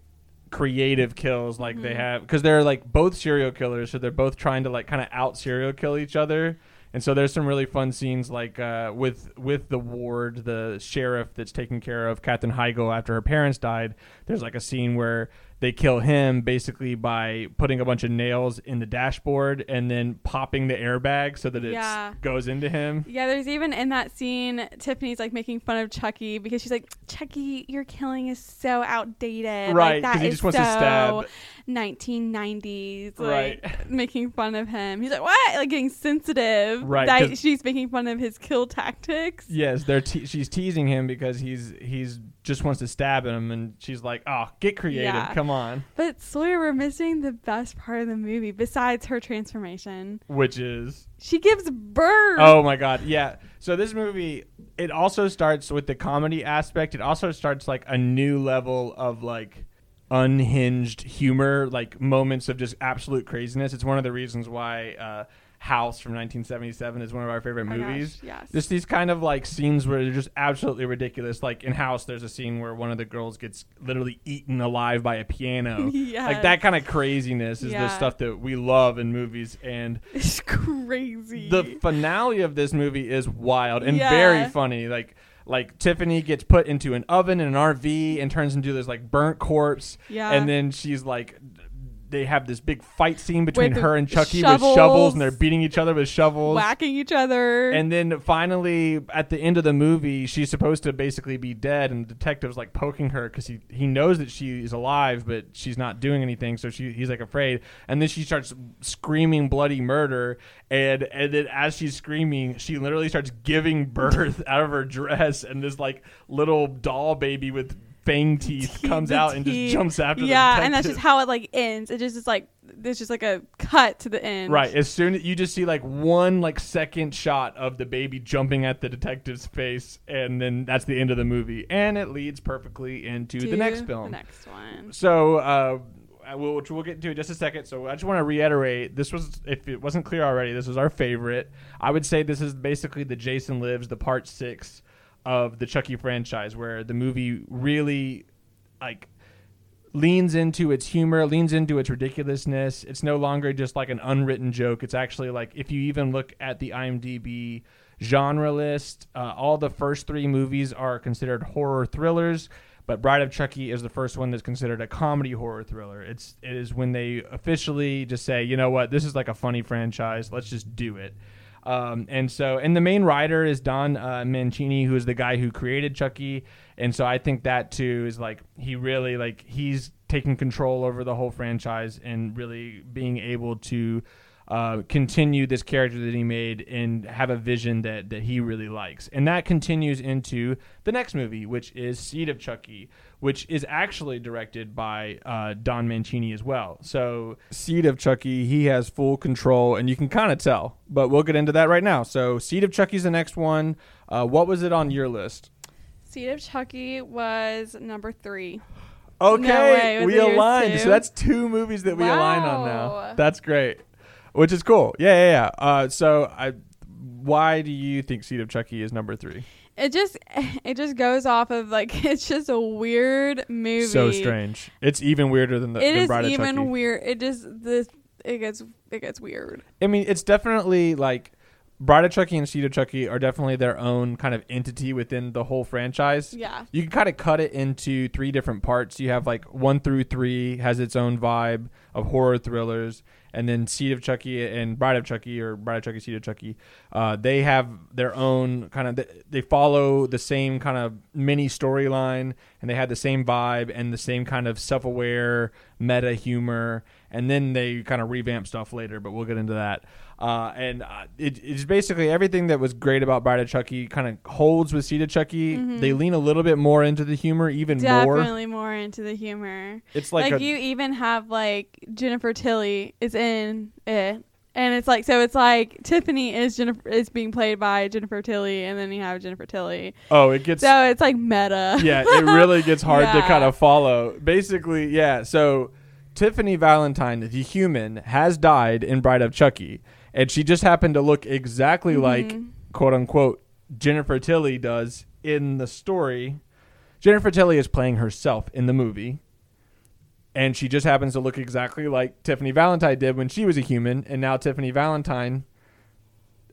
creative kills like they have because they're like both serial killers, so they're both trying to like kind of out serial kill each other. And so there's some really fun scenes like uh, with with the ward, the sheriff that's taking care of Katherine Heigl after her parents died. There's like a scene where they kill him basically by putting a bunch of nails in the dashboard and then popping the airbag so that it Yeah. goes into him. Yeah, there's even in that scene, Tiffany's like making fun of Chucky because she's like, Chucky, your killing is so outdated. Right, like, that he just wants to so stab. 1990s. Like, Right. making fun of him. He's like, what? Like getting sensitive. Right, she's making fun of his kill tactics. Yes, they're te- she's teasing him because he's he's just wants to stab him, and she's like, "Oh, get creative, Yeah. come on." But Sawyer, we're missing the best part of the movie besides her transformation. Which is She gives birth. Oh my god, yeah. So this movie it also starts with the comedy aspect. It also starts like a new level of like unhinged humor, like moments of just absolute craziness. It's one of the reasons why uh House from 1977 is one of our favorite Oh my gosh, movies. yes. Just these kind of like scenes where they're just absolutely ridiculous. Like in House, there's a scene where one of the girls gets literally eaten alive by a piano. Like that kind of craziness is the stuff that we love in movies. And It's crazy. the finale of this movie is wild and Yeah. very funny. Like like Tiffany gets put into an oven in an RV and turns into this like burnt corpse. Yeah. And then she's like they have this big fight scene between her and Chucky shovels. with shovels and they're beating each other with shovels. whacking each other. And then finally, at the end of the movie, she's supposed to basically be dead, and the detective's like poking her because he, he knows that she is alive, but she's not doing anything, so she he's like afraid. And then she starts screaming bloody murder, and and then as she's screaming, she literally starts giving birth out of her dress, and this like little doll baby with fang teeth comes out and just jumps after the yeah, and that's just how it like ends. It just is like there's just like a cut to the end. Right. As soon as you just see like one like second shot of the baby jumping at the detective's face, and then that's the end of the movie, and it leads perfectly into To the next film. The next one. So, uh, will, which we'll get into in just a second. So, I just want to reiterate: this was, if it wasn't clear already, this was our favorite. I would say this is basically the Jason Lives, the part six of the Chucky franchise, where the movie really, like, leans into its humor, leans into its ridiculousness. It's no longer just like an unwritten joke. It's actually like if you even look at the IMDb genre list, uh, all the first three movies are considered horror thrillers. But Bride of Chucky is the first one that's considered a comedy horror thriller. It's it is when they officially just say, you know what, this is like a funny franchise. Let's just do it. Um, and so, and the main writer is Don uh, Mancini, who is the guy who created Chucky. And so, I think that too is like he really like he's taking control over the whole franchise and really being able to uh, continue this character that he made and have a vision that that he really likes. And that continues into the next movie, which is Seed of Chucky, which is actually directed by uh, Don Mancini as well. So Seed of Chucky, he has full control, and you can kind of tell. But we'll get into that right now. So Seed of Chucky's the next one. Uh, what was it on your list? Seed of Chucky was number three. Okay, way. We aligned. So that's two movies that we align on now. That's great. Which is cool. Yeah, yeah, yeah. Uh, so I why do you think Seed of Chucky is number 3? It just it just goes off of like it's just a weird movie. So strange. It's even weirder than the It than is Bride even Chucky. weird. It just this it gets it gets weird. I mean, it's definitely like Bride of Chucky and Seed of Chucky are definitely their own kind of entity within the whole franchise. Yeah. You can kind of cut it into three different parts. You have like one through three has its own vibe of horror thrillers, and then Seed of Chucky and Bride of Chucky or Bride of Chucky, Seed of Chucky, uh, they have their own kind of. They follow the same kind of mini storyline, and they have the same vibe and the same kind of self-aware meta humor. And then they kind of revamp stuff later, but we'll get into that. Uh, and uh, it, it's basically everything that was great about Bride of Chucky kind of holds with Seed of Chucky. They lean a little bit more into the humor, even more. Mm-hmm. Definitely more. into the humor. It's like, Like, a, you even have like Jennifer Tilly is in it. And it's like so it's like Tiffany is Jennifer is being played by Jennifer Tilly and then you have Jennifer Tilly. oh, it gets So it's like meta. yeah, it really gets hard to kind of follow. Basically, yeah. So Tiffany Valentine, the human, has died in Bride of Chucky, and she just happened to look exactly like Mhm. quote unquote Jennifer Tilly does in the story. Jennifer Tilly is playing herself in the movie. And she just happens to look exactly like Tiffany Valentine did when she was a human, and now Tiffany Valentine,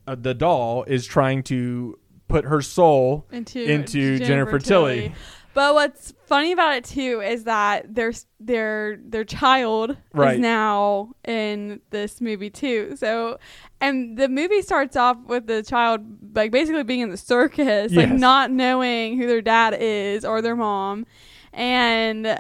uh, the doll, is trying to put her soul into into Jennifer Tilly. But what's funny about it too is that their their their child Right. is now in this movie too. So, and the movie starts off with the child like basically being in the circus, like not knowing who their dad is or their mom, and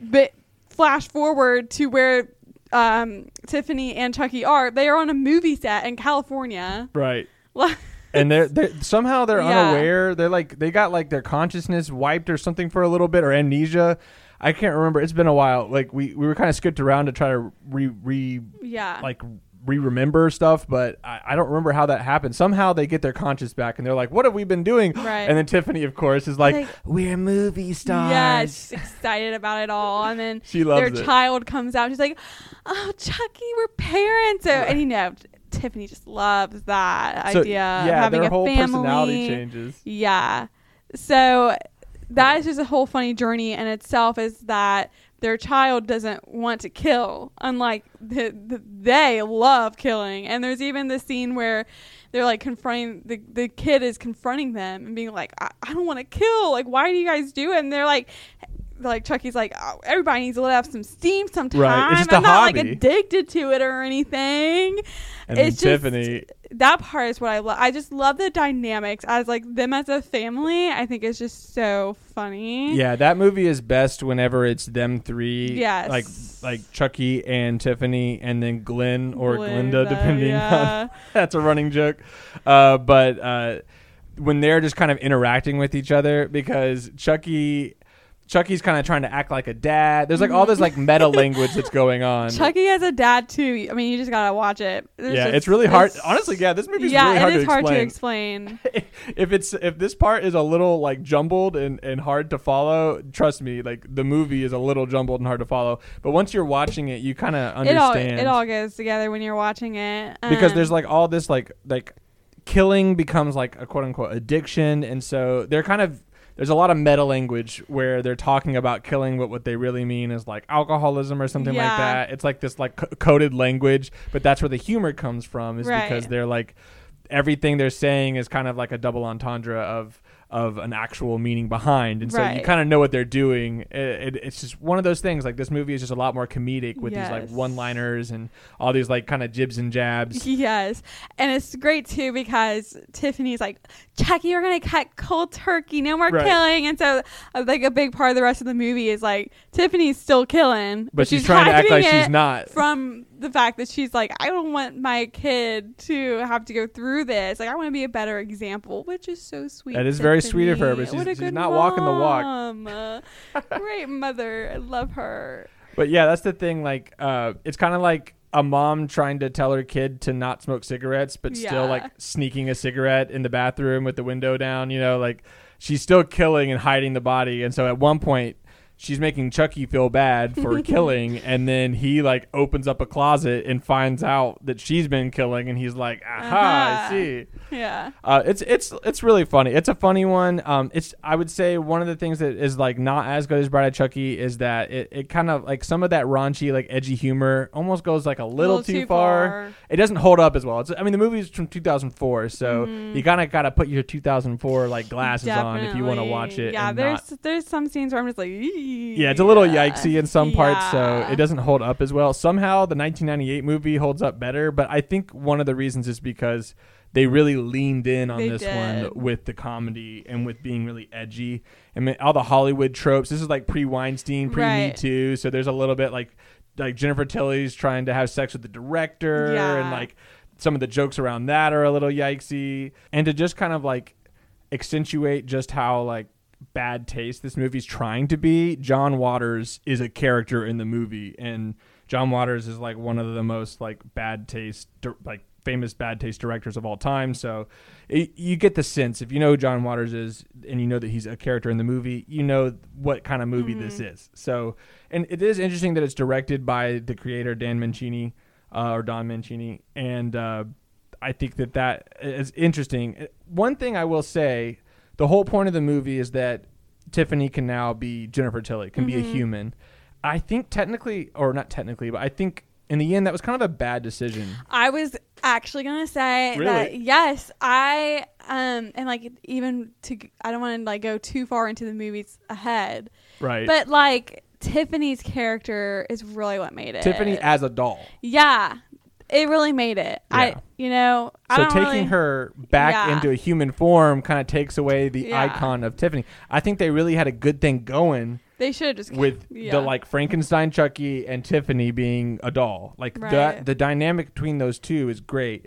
but flash forward to where um, Tiffany and Chucky are. They are on a movie set in California. Right. and they're, they're somehow they're Yeah. unaware. They're like they got like their consciousness wiped or something for a little bit or amnesia. I can't remember. It's been a while. Like we, we were kind of skipped around to try to re re yeah. like re remember stuff, but I, I don't remember how that happened. Somehow they get their conscience back and they're like, "What have we been doing?" Right. And then Tiffany, of course, is like, Like, We're movie stars. Yeah, she's excited about it all, and then she loves their it. child comes out. She's like, "Oh, Chucky, we're parents." And you know, Tiffany just loves that So, idea of yeah, having their a whole family. personality changes. Yeah, so that is just a whole funny journey in itself. Is that their child doesn't want to kill, unlike the, the, they love killing. And there's even the scene where they're like confronting the the kid is confronting them and being like, I, I don't want to kill. Like, why do you guys do it? And they're like. Like Chucky's like oh, everybody needs to let off some steam sometime. Right, it's just I'm a not like addicted to it or anything. And It's just- Tiffany, That part is what I love. I just love the dynamics as like them as a family. I think it's just so funny. yeah, that movie is best whenever it's them three. Yes. like like Chucky and Tiffany, and then Glenn or Glinda, Glinda, depending on yeah. that's a running joke. Uh, but uh, when they're just kind of interacting with each other, because Chucky, Chucky's kind of trying to act like a dad. There's like all this like meta language that's going on. Chucky has a dad too. I mean, you just gotta watch it. There's yeah, just- it's really hard. Honestly, yeah, this movie's yeah, really hard it is to hard to explain. if it's if this part is a little like jumbled and, and hard to follow, trust me, like the movie is a little jumbled and hard to follow. But once you're watching it, you kind of It all understand it all goes together when you're watching it. because Um, there's like all this like like killing becomes like a quote unquote addiction, and so they're kind of there's a lot of meta language where they're talking about killing, but what they really mean is like alcoholism or something like that. It's like this like co- coded language, but that's where the humor comes from, is Right. because they're like everything they're saying is kind of like a double entendre of of an actual meaning behind, and so you kind of know what they're doing. It, it, it's just one of those things. Like this movie is just a lot more comedic with these like one-liners and all these like kind of jibs and jabs. Yes. And it's great too because Tiffany's like, Chucky, we're going to cut cold turkey. No more Right. killing. And so, uh, like, a big part of the rest of the movie is like, Tiffany's still killing. But she's trying to act like she's not. From the fact that she's like, I don't want my kid to have to go through this. Like, I want to be a better example, which is so sweet. That is very sweet of her, but she's- she's not walking the walk. mom. Uh, Great mother. I love her. But yeah, that's the thing. Like, uh, it's kind of like a mom trying to tell her kid to not smoke cigarettes, but still like sneaking a cigarette in the bathroom with the window down. You know, like she's still killing and hiding the body. And so at one point, she's making Chucky feel bad for killing, and then he like opens up a closet and finds out that she's been killing, and he's like, "Aha, I Uh-huh. see." Yeah. Uh, it's it's it's really funny. It's a funny one. Um, it's I would say one of the things that is like not as good as Bride of Chucky is that it, it kind of like some of that raunchy like edgy humor almost goes like a little, too, far. It doesn't hold up as well. It's I mean the movie's from 2004, so Mhm. you kind of got to put your 2004 like glasses on if you want to watch it. Yeah, there's not- there's some scenes where I'm just like, yeah, it's a little yikesy in some parts, so it doesn't hold up as well. Somehow the 1998 movie holds up better, but I think one of the reasons is because they really leaned in on They this did. one with the comedy and with being really edgy and ma- all the Hollywood tropes. This is like pre Weinstein, pre Me Right. Too, so there's a little bit like like Jennifer Tilly's trying to have sex with the director, Yeah. and like some of the jokes around that are a little yikesy, and to just kind of like accentuate just how like bad taste this movie's trying to be. John Waters is a character in the movie, and John Waters is like one of the most like bad taste, like famous bad taste directors of all time. So it, you get the sense if you know who John Waters is, and you know that he's a character in the movie, you know what kind of movie this is. So, and it is interesting that it's directed by the creator Dan Mancini uh, or Don Mancini, and uh, I think that that is interesting. One thing I will say, the whole point of the movie is that Tiffany can now be Jennifer Tilly, can be a Mhm. human. I think technically, or not technically, but I think in the end that was kind of a bad decision. I was actually gonna say Really? that yes, I um and like even to I don't want to like go too far into the movies ahead, Right. but like Tiffany's character is really what made it. Tiffany as a doll. yeah, it really made it. Yeah. I you know I So taking really- her back Yeah. into a human form kind of takes away the Yeah. icon of Tiffany. I think they really had a good thing going they should have just with yeah. the like Frankenstein Chucky and Tiffany being a doll. Like Right. that the dynamic between those two is great.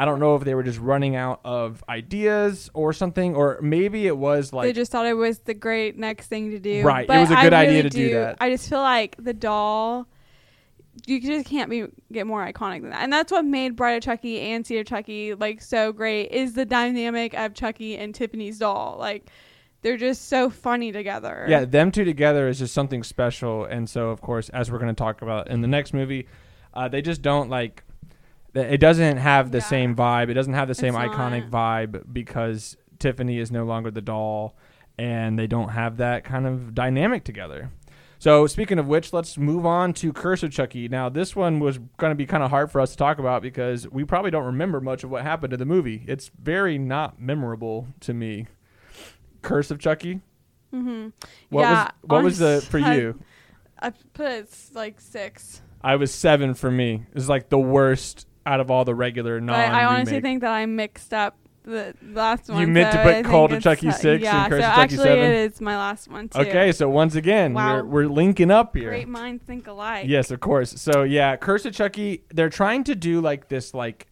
I don't know if they were just running out of ideas or something, or maybe it was like they just thought it was the great next thing to do. Right, it But was a good idea to do that. I just feel like the doll, you just can't be get more iconic than that, and that's what made Bride of Chucky and of Chucky like so great. Is the dynamic of Chucky and Tiffany's doll like. They're just so funny together. Yeah, them two together is just something special. And so, of course, as we're going to talk about in the next movie, uh, they just don't like. It doesn't have the Yeah. same vibe. It doesn't have the same It's iconic vibe because Tiffany is no longer the doll, and they don't have that kind of dynamic together. So, speaking of which, let's move on to Curse of Chucky. Now, this one was going to be kind of hard for us to talk about because we probably don't remember much of what happened to the movie. It's very not memorable to me. Curse of Chucky. Mm-hmm. What Yeah, was what was the for honest- you? I put it like six. I was seven for me. It was like the worst out of all the regular non. But I honestly think that I mixed up the last one. You meant to put Cult of Chucky uh, 6 and Curse so of Chucky actually 7? it is my last one too. Okay, so once again, Wow. we're, we're linking up here. Great minds think alike. Yes, of course. So yeah, Curse of Chucky. They're trying to do like this, like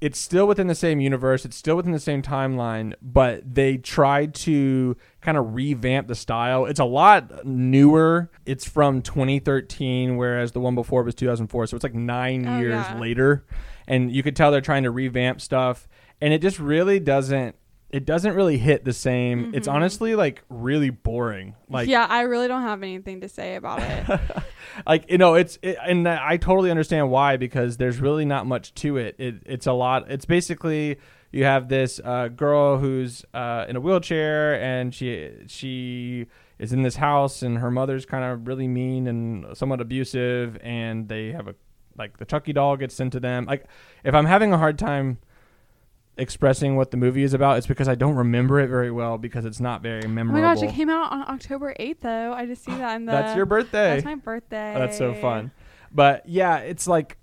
it's still within the same universe. It's still within the same timeline, but they tried to kind of revamp the style. It's a lot newer. It's from 2013, whereas the one before was 2004. So it's like nine Oh, years yeah. later, and you could tell they're trying to revamp stuff, and it just really doesn't. It doesn't really hit the same. It's Mhm. honestly like really boring. Like yeah, I really don't have anything to say about it. like you know it's it, and i totally understand why because there's really not much to it, it it's a lot it's basically you have this uh, girl who's uh, in a wheelchair and she she is in this house and her mother's kind of really mean and somewhat abusive and they have a like the chucky doll gets sent to them like if i'm having a hard time expressing what the movie is about, it's because I don't remember it very well because it's not very memorable. Oh my gosh, it came out on October 8th though. I just see that in the That's your birthday. That's my birthday. Oh, that's so fun. But yeah, it's like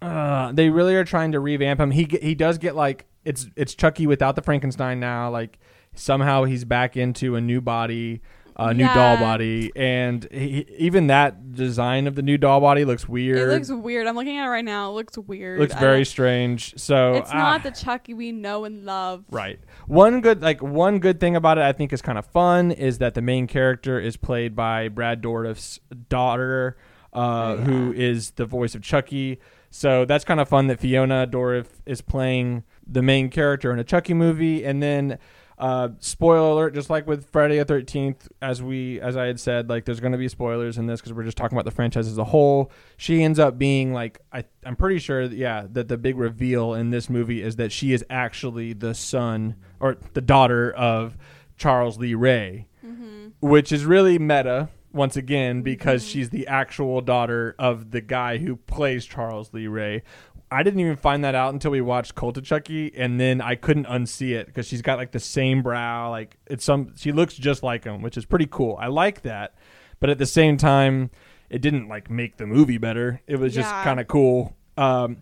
uh, they really are trying to revamp him. He he does get like it's it's Chucky without the Frankenstein now. Like somehow he's back into a new body, a new doll body, and he, even that design of the new doll body looks weird. It looks weird. I'm looking at it right now. It looks weird. looks very strange. So It's ah, not the Chucky we know and love. Right. One good like one good thing about it I think is kind of fun is that the main character is played by Brad Dourif's daughter, uh, Oh, yeah. who is the voice of Chucky. So that's kind of fun that Fiona Dourif is playing the main character in a Chucky movie, and then. Uh, spoiler alert! Just like with Friday the Thirteenth, as we as I had said, like there's going to be spoilers in this because we're just talking about the franchise as a whole. She ends up being like I, I'm pretty sure, that, yeah, that the big reveal in this movie is that she is actually the son or the daughter of Charles Lee Ray, Mm-hmm. which is really meta once again because she's the actual daughter of the guy who plays Charles Lee Ray. I didn't even find that out until we watched Cult of Chucky, and then I couldn't unsee it because she's got like the same brow, like it's some. She looks just like him, which is pretty cool. I like that, but at the same time, it didn't like make the movie better. It was just Yeah. kind of cool. Um,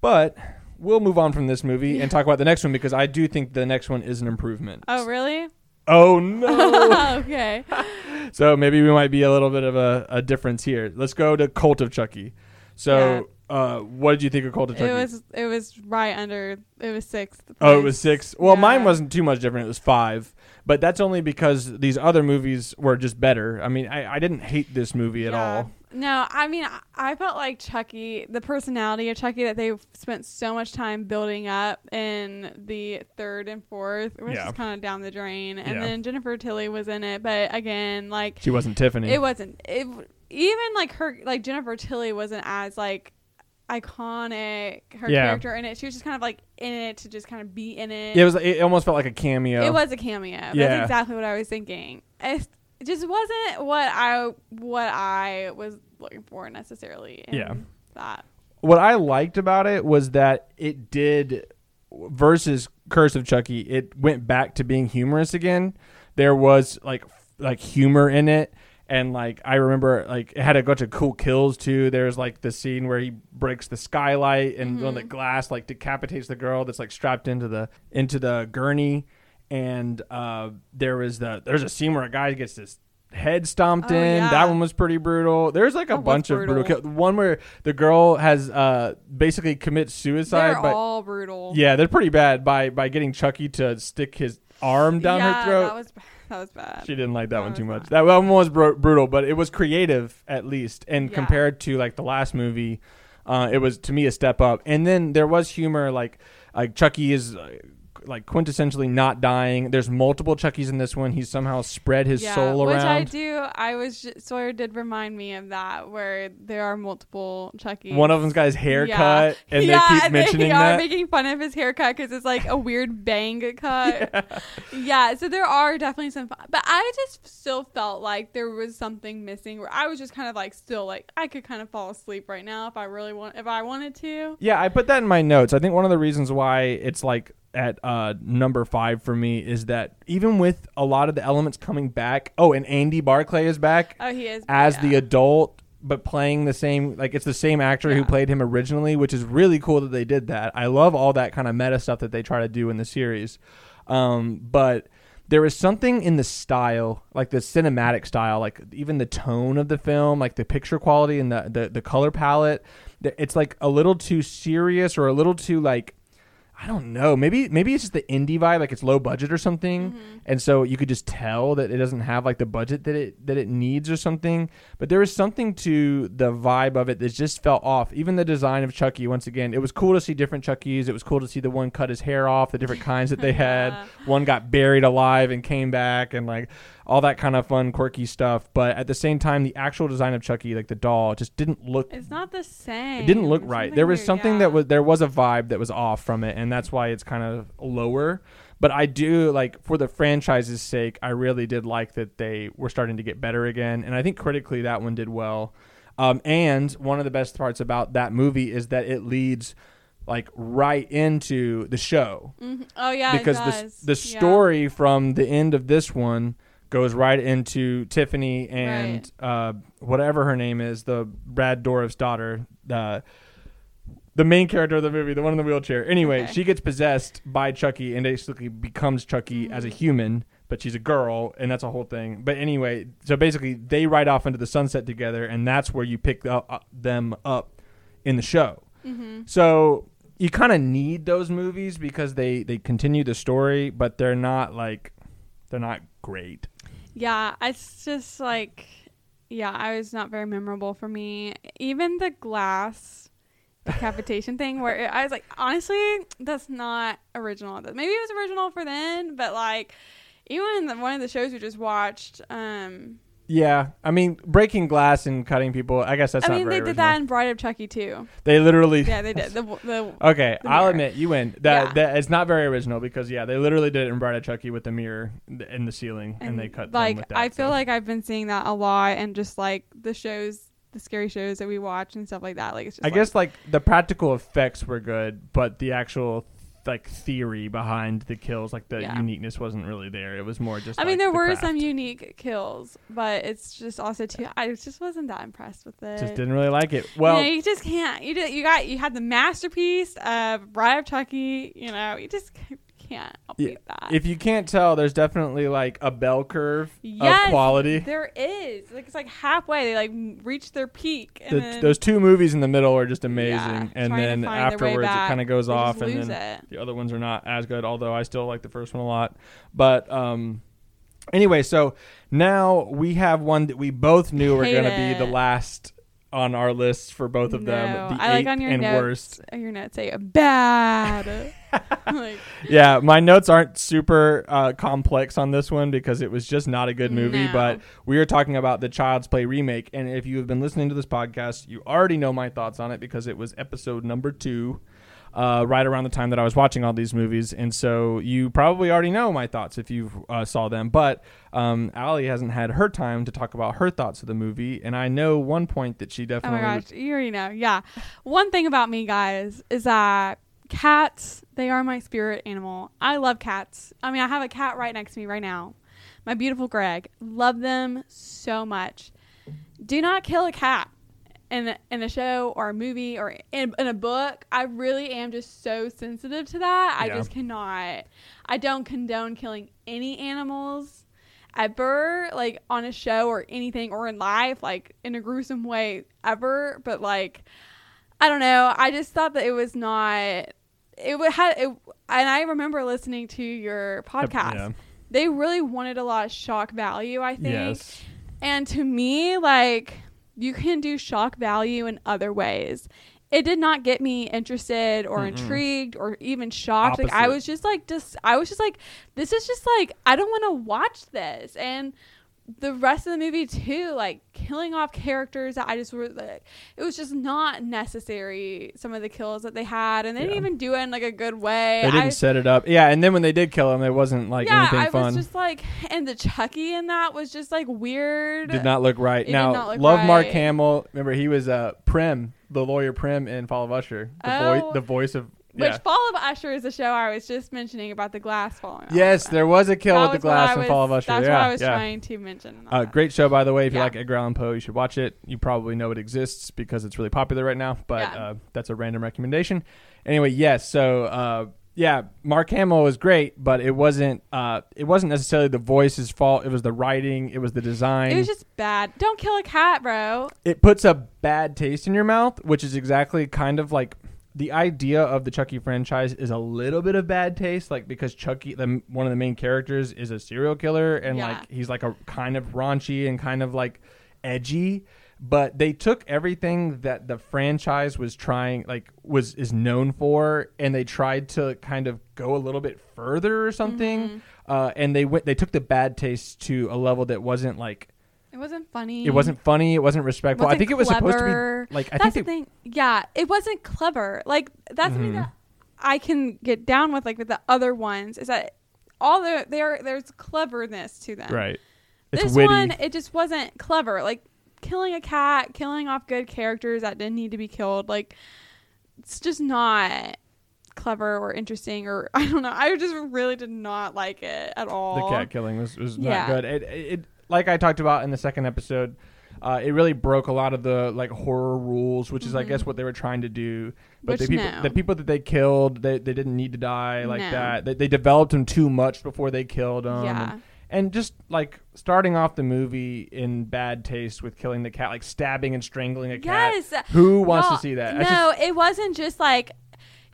but we'll move on from this movie and talk about the next one because I do think the next one is an improvement. Oh really? Oh no! okay. so maybe we might be a little bit of a, a difference here. Let's go to Cult of Chucky. So, uh, what did you think of of Chucky? It was it was right under. It was sixth. oh, it was six. Well, mine wasn't too much different. It was five, but that's only because these other movies were just better. I mean, I, I didn't hate this movie at Yeah. all. No, I mean, I- felt like Chucky, the personality of Chucky that they've spent so much time building up in the third and fourth was Yeah. just kind of down the drain. And Yeah. then Jennifer Tilly was in it, but again, like She wasn't Tiffany. it wasn't. It even like her, like Jennifer Tilly wasn't as like iconic her Yeah. character in it. She was just kind of like in it to just kind of be in it. it was. It almost felt like a cameo. It was a cameo. Yeah. That's exactly what I was thinking. It it just wasn't what I what I was looking for necessarily. In Yeah. That. what I liked about it was that it did versus Curse of Chucky, it went back to being humorous again. There was like f- like humor in it and like I remember like it had a bunch of cool kills too. There's like the scene where he breaks the skylight and on the glass like decapitates the girl that's like strapped into the into the gurney and uh there was the there's a scene where a guy gets his head stomped Oh, in. yeah. That one was pretty brutal. There's like a That bunch of brutal brutal. one where the girl has uh basically commits suicide They're but all brutal. yeah they're pretty bad by by getting chucky to stick his arm down yeah, her throat That was that was bad. she didn't like that That one too much that one was bru- brutal but it was creative at least and Yeah. compared to like the last movie uh it was to me a step up and then there was humor like like chucky is uh, like quintessentially not dying there's multiple chuckies in this one he's somehow spread his yeah, soul around. which I do. I was just, Sawyer did remind me of that, where there are multiple Chucky. one of them's got his hair Yeah. and yeah, they keep mentioning they are that making fun of his haircut because it's like a weird bang cut. yeah. so there are definitely some, fun, but I just still felt like there was something missing. Where I was just kind of like still like I could kind of fall asleep right now if I really want if I wanted to. Yeah, I put that in my notes. I think one of the reasons why it's like at uh, number five for me is that even with a lot of the elements coming back, oh, and Andy Barclay is back Oh, he is as yeah. the adult, but playing the same, like it's the same actor who played him originally, which is really cool that they did that. I love all that kind of meta stuff that they try to do in the series. Um, but there is something in the style, like the cinematic style, like even the tone of the film, like the picture quality and the, the, the color palette. It's like a little too serious or a little too like I don't know. Maybe maybe it's just the indie vibe, like it's low budget or something, Mm-hmm. and so you could just tell that it doesn't have like the budget that it that it needs or something. But there was something to the vibe of it that just felt off. Even the design of Chucky, once again, it was cool to see different Chuckies. It was cool to see the one cut his hair off, the different kinds that they had. Yeah. One got buried alive and came back, and like all that kind of fun, quirky stuff. But at the same time, the actual design of Chucky, like the doll, just didn't look It's not the same. it didn't look There's right. There was weird, something yeah. that was there was a vibe that was off from it, and that's why it's kind of lower. But I do like for the franchise's sake, I really did like that they were starting to get better again, and I think critically that one did well. Um, and one of the best parts about that movie is that it leads like right into the show Mhm. Oh yeah, because the the Yeah. story from the end of this one goes right into Tiffany and uh, whatever her name is, the Brad Dourif's daughter, the the main character of the movie, the one in the wheelchair. Anyway, Okay. she gets possessed by Chucky and basically becomes Chucky as a human, but she's a girl, and that's a whole thing. But anyway, so basically they ride off into the sunset together, and that's where you pick up, uh, them up in the show. Mhm. So you kind of need those movies because they they continue the story, but they're not like they're not great. Yeah, it's just like, yeah, I was not very memorable for me. Even the glass decapitation thing, where it, I was like, honestly, that's not original. Maybe it was original for then, but like, even in the, one of the shows we just watched, um, Yeah, I mean breaking glass and cutting people. I guess that's I not mean, they did original. that in Bride of Chucky too. They literally. Yeah, they did. The, the Okay, the I'll admit you win. That Yeah. that it's not very original because yeah, they literally did it in Bride of Chucky with the mirror in the ceiling, and, they cut them like with that. I feel so. like I've been seeing that a lot, and just like the shows, the scary shows that we watch and stuff like that. Like it's just I like- guess like the practical effects were good, but the actual like theory behind the kills, like the Yeah. uniqueness, wasn't really there. It was more just. I mean, like, there the were craft. some unique kills, but it's just also too. I just wasn't that impressed with it. Just didn't really like it. Well, you, know, you just can't. You did, you got you had the masterpiece of Bride of Chucky. You know, you just can't Yeah, that. if you can't tell, there's definitely like a bell curve Yes, of quality. there is like it's like halfway they like reach their peak, and The, then those two movies in the middle are just amazing, yeah, and then find their way afterwards it kind of goes off, and then it. the other ones are not as good. Although I still like the first one a lot. But um, anyway, so now we have one that we both knew were going to be the last on our lists for both of No, them. The I like on your and notes. worst. Your notes say bad. like, Yeah, my notes aren't super uh, complex on this one because it was just not a good movie. No. But we are talking about the Child's Play remake, and if you have been listening to this podcast, you already know my thoughts on it because it was episode number two, uh, right around the time that I was watching all these movies, and so you probably already know my thoughts if you uh, saw them. But um, Allie hasn't had her time to talk about her thoughts of the movie, and I know one point that she definitely. oh my gosh, you already know. Yeah, one thing about me, guys, is that cats they are my spirit animal. I love cats. I mean, I have a cat right next to me right now. My beautiful Greg. Love them so much. Do not kill a cat in a, in a show or a movie or in, in a book. I really am just so sensitive to that. I Yeah. just cannot. I don't condone killing any animals ever, like on a show or anything or in life, like in a gruesome way ever. But like, I don't know. I just thought that it was not. It would had it, and I remember listening to your podcast. Yeah. They really wanted a lot of shock value. I think. Yes. And to me, like, you can do shock value in other ways. It did not get me interested or Mm-mm. intrigued or even shocked. Like I was just like just I was just like this is just like I don't want to watch this. And the rest of the movie too, like killing off characters that I just were like it was just not necessary some of the kills that they had and they didn't even do it in like a good way. They didn't I, set it up. Yeah, and then when they did kill him, it wasn't like yeah, anything I fun. was just like and the Chucky in that was just like weird. did not look right. It now, look love Mark. Hamill. Remember, he was uh, Pym, the lawyer Pym in Fall of Usher. The, Oh. voice, the voice of. Which Yeah. Fall of Usher is a show I was just mentioning about the glass falling off. Yes, there was a kill That with the glass in Fall of Usher. That's yeah, what I was yeah. trying to mention. Uh, great show, by the way. If you like Edgar Allan Poe, you should watch it. You probably know it exists because it's really popular right now, but uh, that's a random recommendation. Anyway, yes. So, uh, yeah, Mark Hamill was great, but it wasn't. Uh, it wasn't necessarily the voice's fault. It was the writing. It was the design. It was just bad. Don't kill a cat, bro. it puts a bad taste in your mouth, which is exactly kind of like the idea of the Chucky franchise is a little bit of bad taste, like because Chucky, the one of the main characters, is a serial killer, and Yeah. like he's like a kind of raunchy and kind of like edgy. But they took everything that the franchise was trying, like was is known for, and they tried to kind of go a little bit further or something. Mhm. Uh, and they went, they took the bad taste to a level that wasn't like It wasn't funny. it wasn't funny. It wasn't respectful. I Wasn't think it was supposed to be like I that's think the thing. Yeah, it wasn't clever. Like that's something Mhm. that I can get down with. Like with the other ones, is that all the there there's cleverness to them. right. It's this witty. one, it just wasn't clever. Like killing a cat, killing off good characters that didn't need to be killed. Like it's just not clever or interesting or I don't know. I just really did not like it at all. The cat killing was, was Yeah. not good. It, it like I talked about in the second episode, uh, it really broke a lot of the like horror rules, which is I guess what they were trying to do. But Which the people, no. the people that they killed, they, they didn't need to die like No. that. They, they developed them too much before they killed them. yeah. And, and just like starting off the movie in bad taste with killing the cat, like stabbing and strangling a cat. Yes. Who wants to see that? No, just- it wasn't just like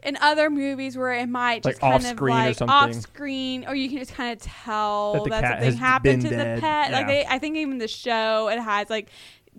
in other movies where it might Like just kind of like something. off screen, or you can just kind of tell That the that something happened to dead. the pet. Like they, I think even the show it has like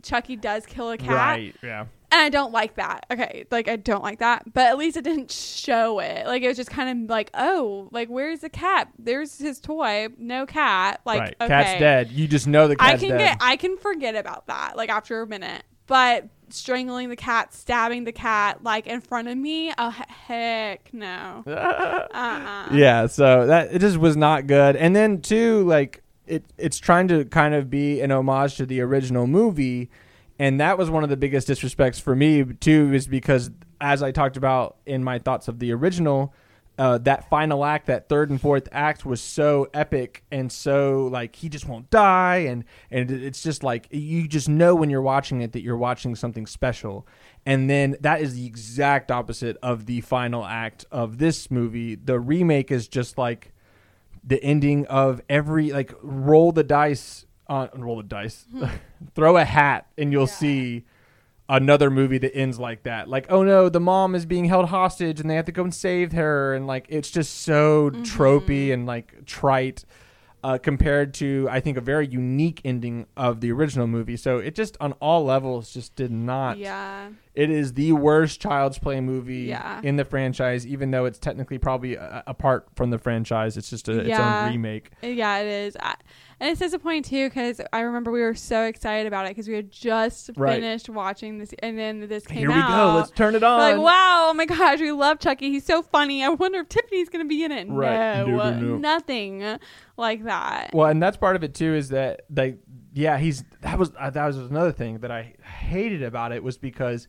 Chucky does kill a cat, right. Yeah. and I don't like that. Okay, like I don't like that, but at least it didn't show it. Like it was just kind of like, oh, like where's the cat? There's his toy, no cat. Like right. okay, Cat's dead. You just know the I can dead. get I can forget about that like after a minute. But strangling the cat, stabbing the cat like in front of me, oh heck no. Uh-uh. yeah so that it just was not good and then too like it it's trying to kind of be an homage to the original movie and that was one of the biggest disrespects for me too is because as i talked about in my thoughts of the original uh, that final act that third and fourth act was so epic and so like he just won't die. And and it's just like you just know when you're watching it that you're watching something special. And then that is the exact opposite of the final act of this movie. The remake is just like the ending of every like roll the dice on roll the dice. Throw a hat and you'll Yeah. see another movie that ends like that. Like oh no the mom is being held hostage and they have to go and save her. And like it's just so tropey and like trite uh, compared to i think a very unique ending of the original movie. So it just on all levels just did not Yeah. it is the worst child's play movie Yeah. in the franchise even though it's technically probably uh, apart from the franchise. It's just a, its own remake. Yeah, it is. I, and it's disappointing too because I remember we were so excited about it because we had just Right. finished watching this, and then this came here we out. go let's turn it on. We're like, wow, oh my gosh, we love Chucky. He's so funny. I wonder if Tiffany's going to be in it. Right. No, No, no, no. nothing like that. Well, and that's part of it too. Is that they, yeah, he's that was uh, that was another thing that I hated about it was because,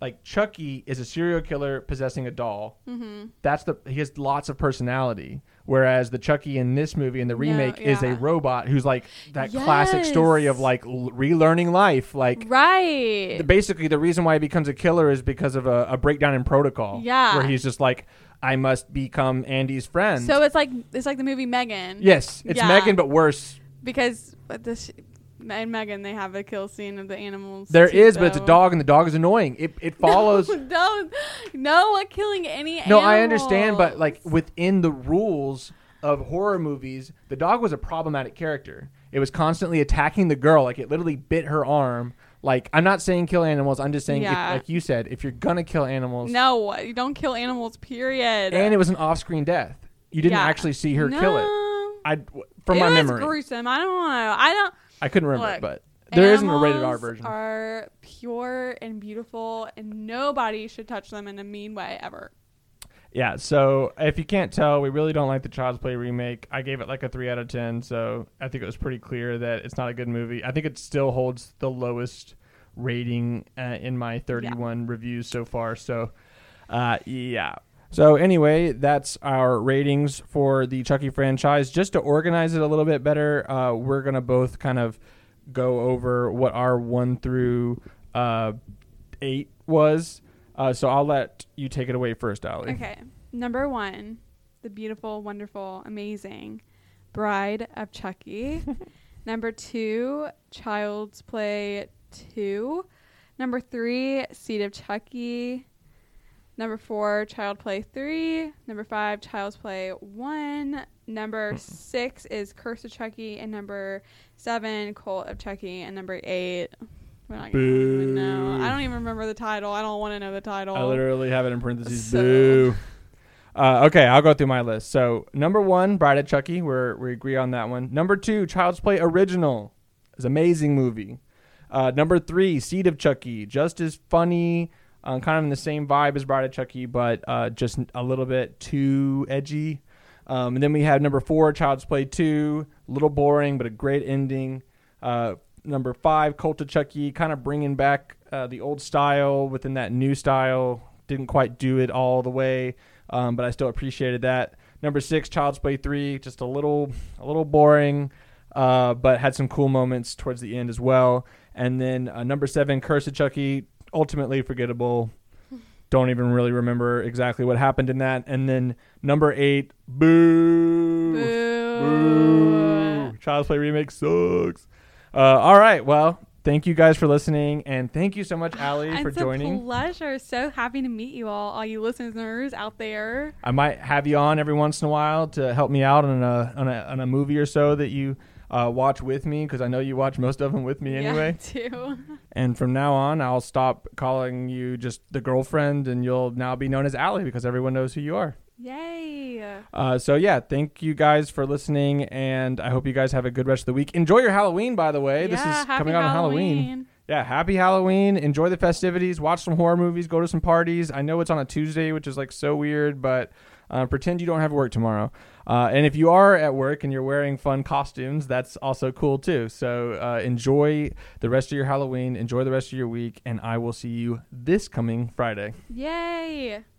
like Chucky is a serial killer possessing a doll. hmm That's the he has lots of personality. Whereas the Chucky in this movie in the No, remake is a robot who's like that classic story of like l- relearning life. Like Right. basically the reason why he becomes a killer is because of a, a breakdown in protocol. Yeah. where he's just like, I must become Andy's friend. so it's like it's like the movie Megan. yes, it's Yeah. Megan, but worse. Because this in Megan they have a kill scene of the animals. There too, is, but it's a dog, and the dog is annoying. It it follows. No, don't no killing any. Animals. No, I understand, but like within the rules of horror movies, the dog was a problematic character. It was constantly attacking the girl, like it literally bit her arm. Like I'm not saying kill animals. I'm just saying, if, like you said, if you're gonna kill animals, no, you don't kill animals. Period. and it was an off-screen death. You didn't Yeah. actually see her no. kill it. I, from it my was memory, gruesome. I don't know. I don't. I couldn't remember, Look, but there isn't a rated R Animals version. Are pure and beautiful, and nobody should touch them in a mean way ever. Yeah, so if you can't tell, we really don't like the Child's Play remake. I gave it like a 3 out of 10, so I think it was pretty clear that it's not a good movie. I think it still holds the lowest rating uh, in my 31 reviews so far. So, uh, yeah. So, anyway, that's our ratings for the Chucky franchise. Just to organize it a little bit better, uh, we're going to both kind of go over what our 1 through uh, 8 was. Uh, so, I'll let you take it away first, Allie. Okay. Number one, the beautiful, wonderful, amazing Bride of Chucky. Number two, Child's Play 2. Number three, Seed of Chucky. Number four, Child Play 3. Number five, Child's Play 1. Number six is Curse of Chucky. And number seven, Cult of Chucky. And number eight, we're not gonna even know. I don't even remember the title. I don't want to know the title. I literally have it in parentheses. So- Boo. Uh, okay, I'll go through my list. So number one, Bride of Chucky. We're, we agree on that one. Number two, Child's Play original. It's an amazing movie. Uh, number three, Seed of Chucky. Just as funny, uh, kind of in the same vibe as Bride of Chucky, but uh, just a little bit too edgy. Um, and then we have number four, Child's Play 2. A little boring, but a great ending. Uh, number five, Cult of Chucky, kind of bringing back uh, the old style within that new style. didn't quite do it all the way, um, but I still appreciated that. Number six, Child's Play three, just a little a little boring, uh, but had some cool moments towards the end as well. And then number seven, Curse of Chucky, ultimately forgettable. Don't even really remember exactly what happened in that. And then number eight, Boo. Boo. Child's Play remake sucks. Uh, all right, well, thank you guys for listening, and thank you so much, Allie, for it's joining. a pleasure. So happy to meet you all, all you listeners out there. I might have you on every once in a while to help me out on a on a, on a movie or so that you uh, watch with me because I know you watch most of them with me anyway. Yeah, too. And from now on, I'll stop calling you just the girlfriend, and you'll now be known as Allie because everyone knows who you are. Yay. Uh, so yeah, thank you guys for listening, and I hope you guys have a good rest of the week. Enjoy your Halloween, by the way. this Yeah, is coming out on Halloween. Yeah, happy Halloween. Enjoy the festivities. Watch some horror movies. Go to some parties. I know it's on a Tuesday, which is like so weird, but uh, pretend you don't have work tomorrow. Uh, and if you are at work and you're wearing fun costumes, that's also cool too. So uh, enjoy the rest of your Halloween. Enjoy the rest of your week, and I will see you this coming Friday. Yay.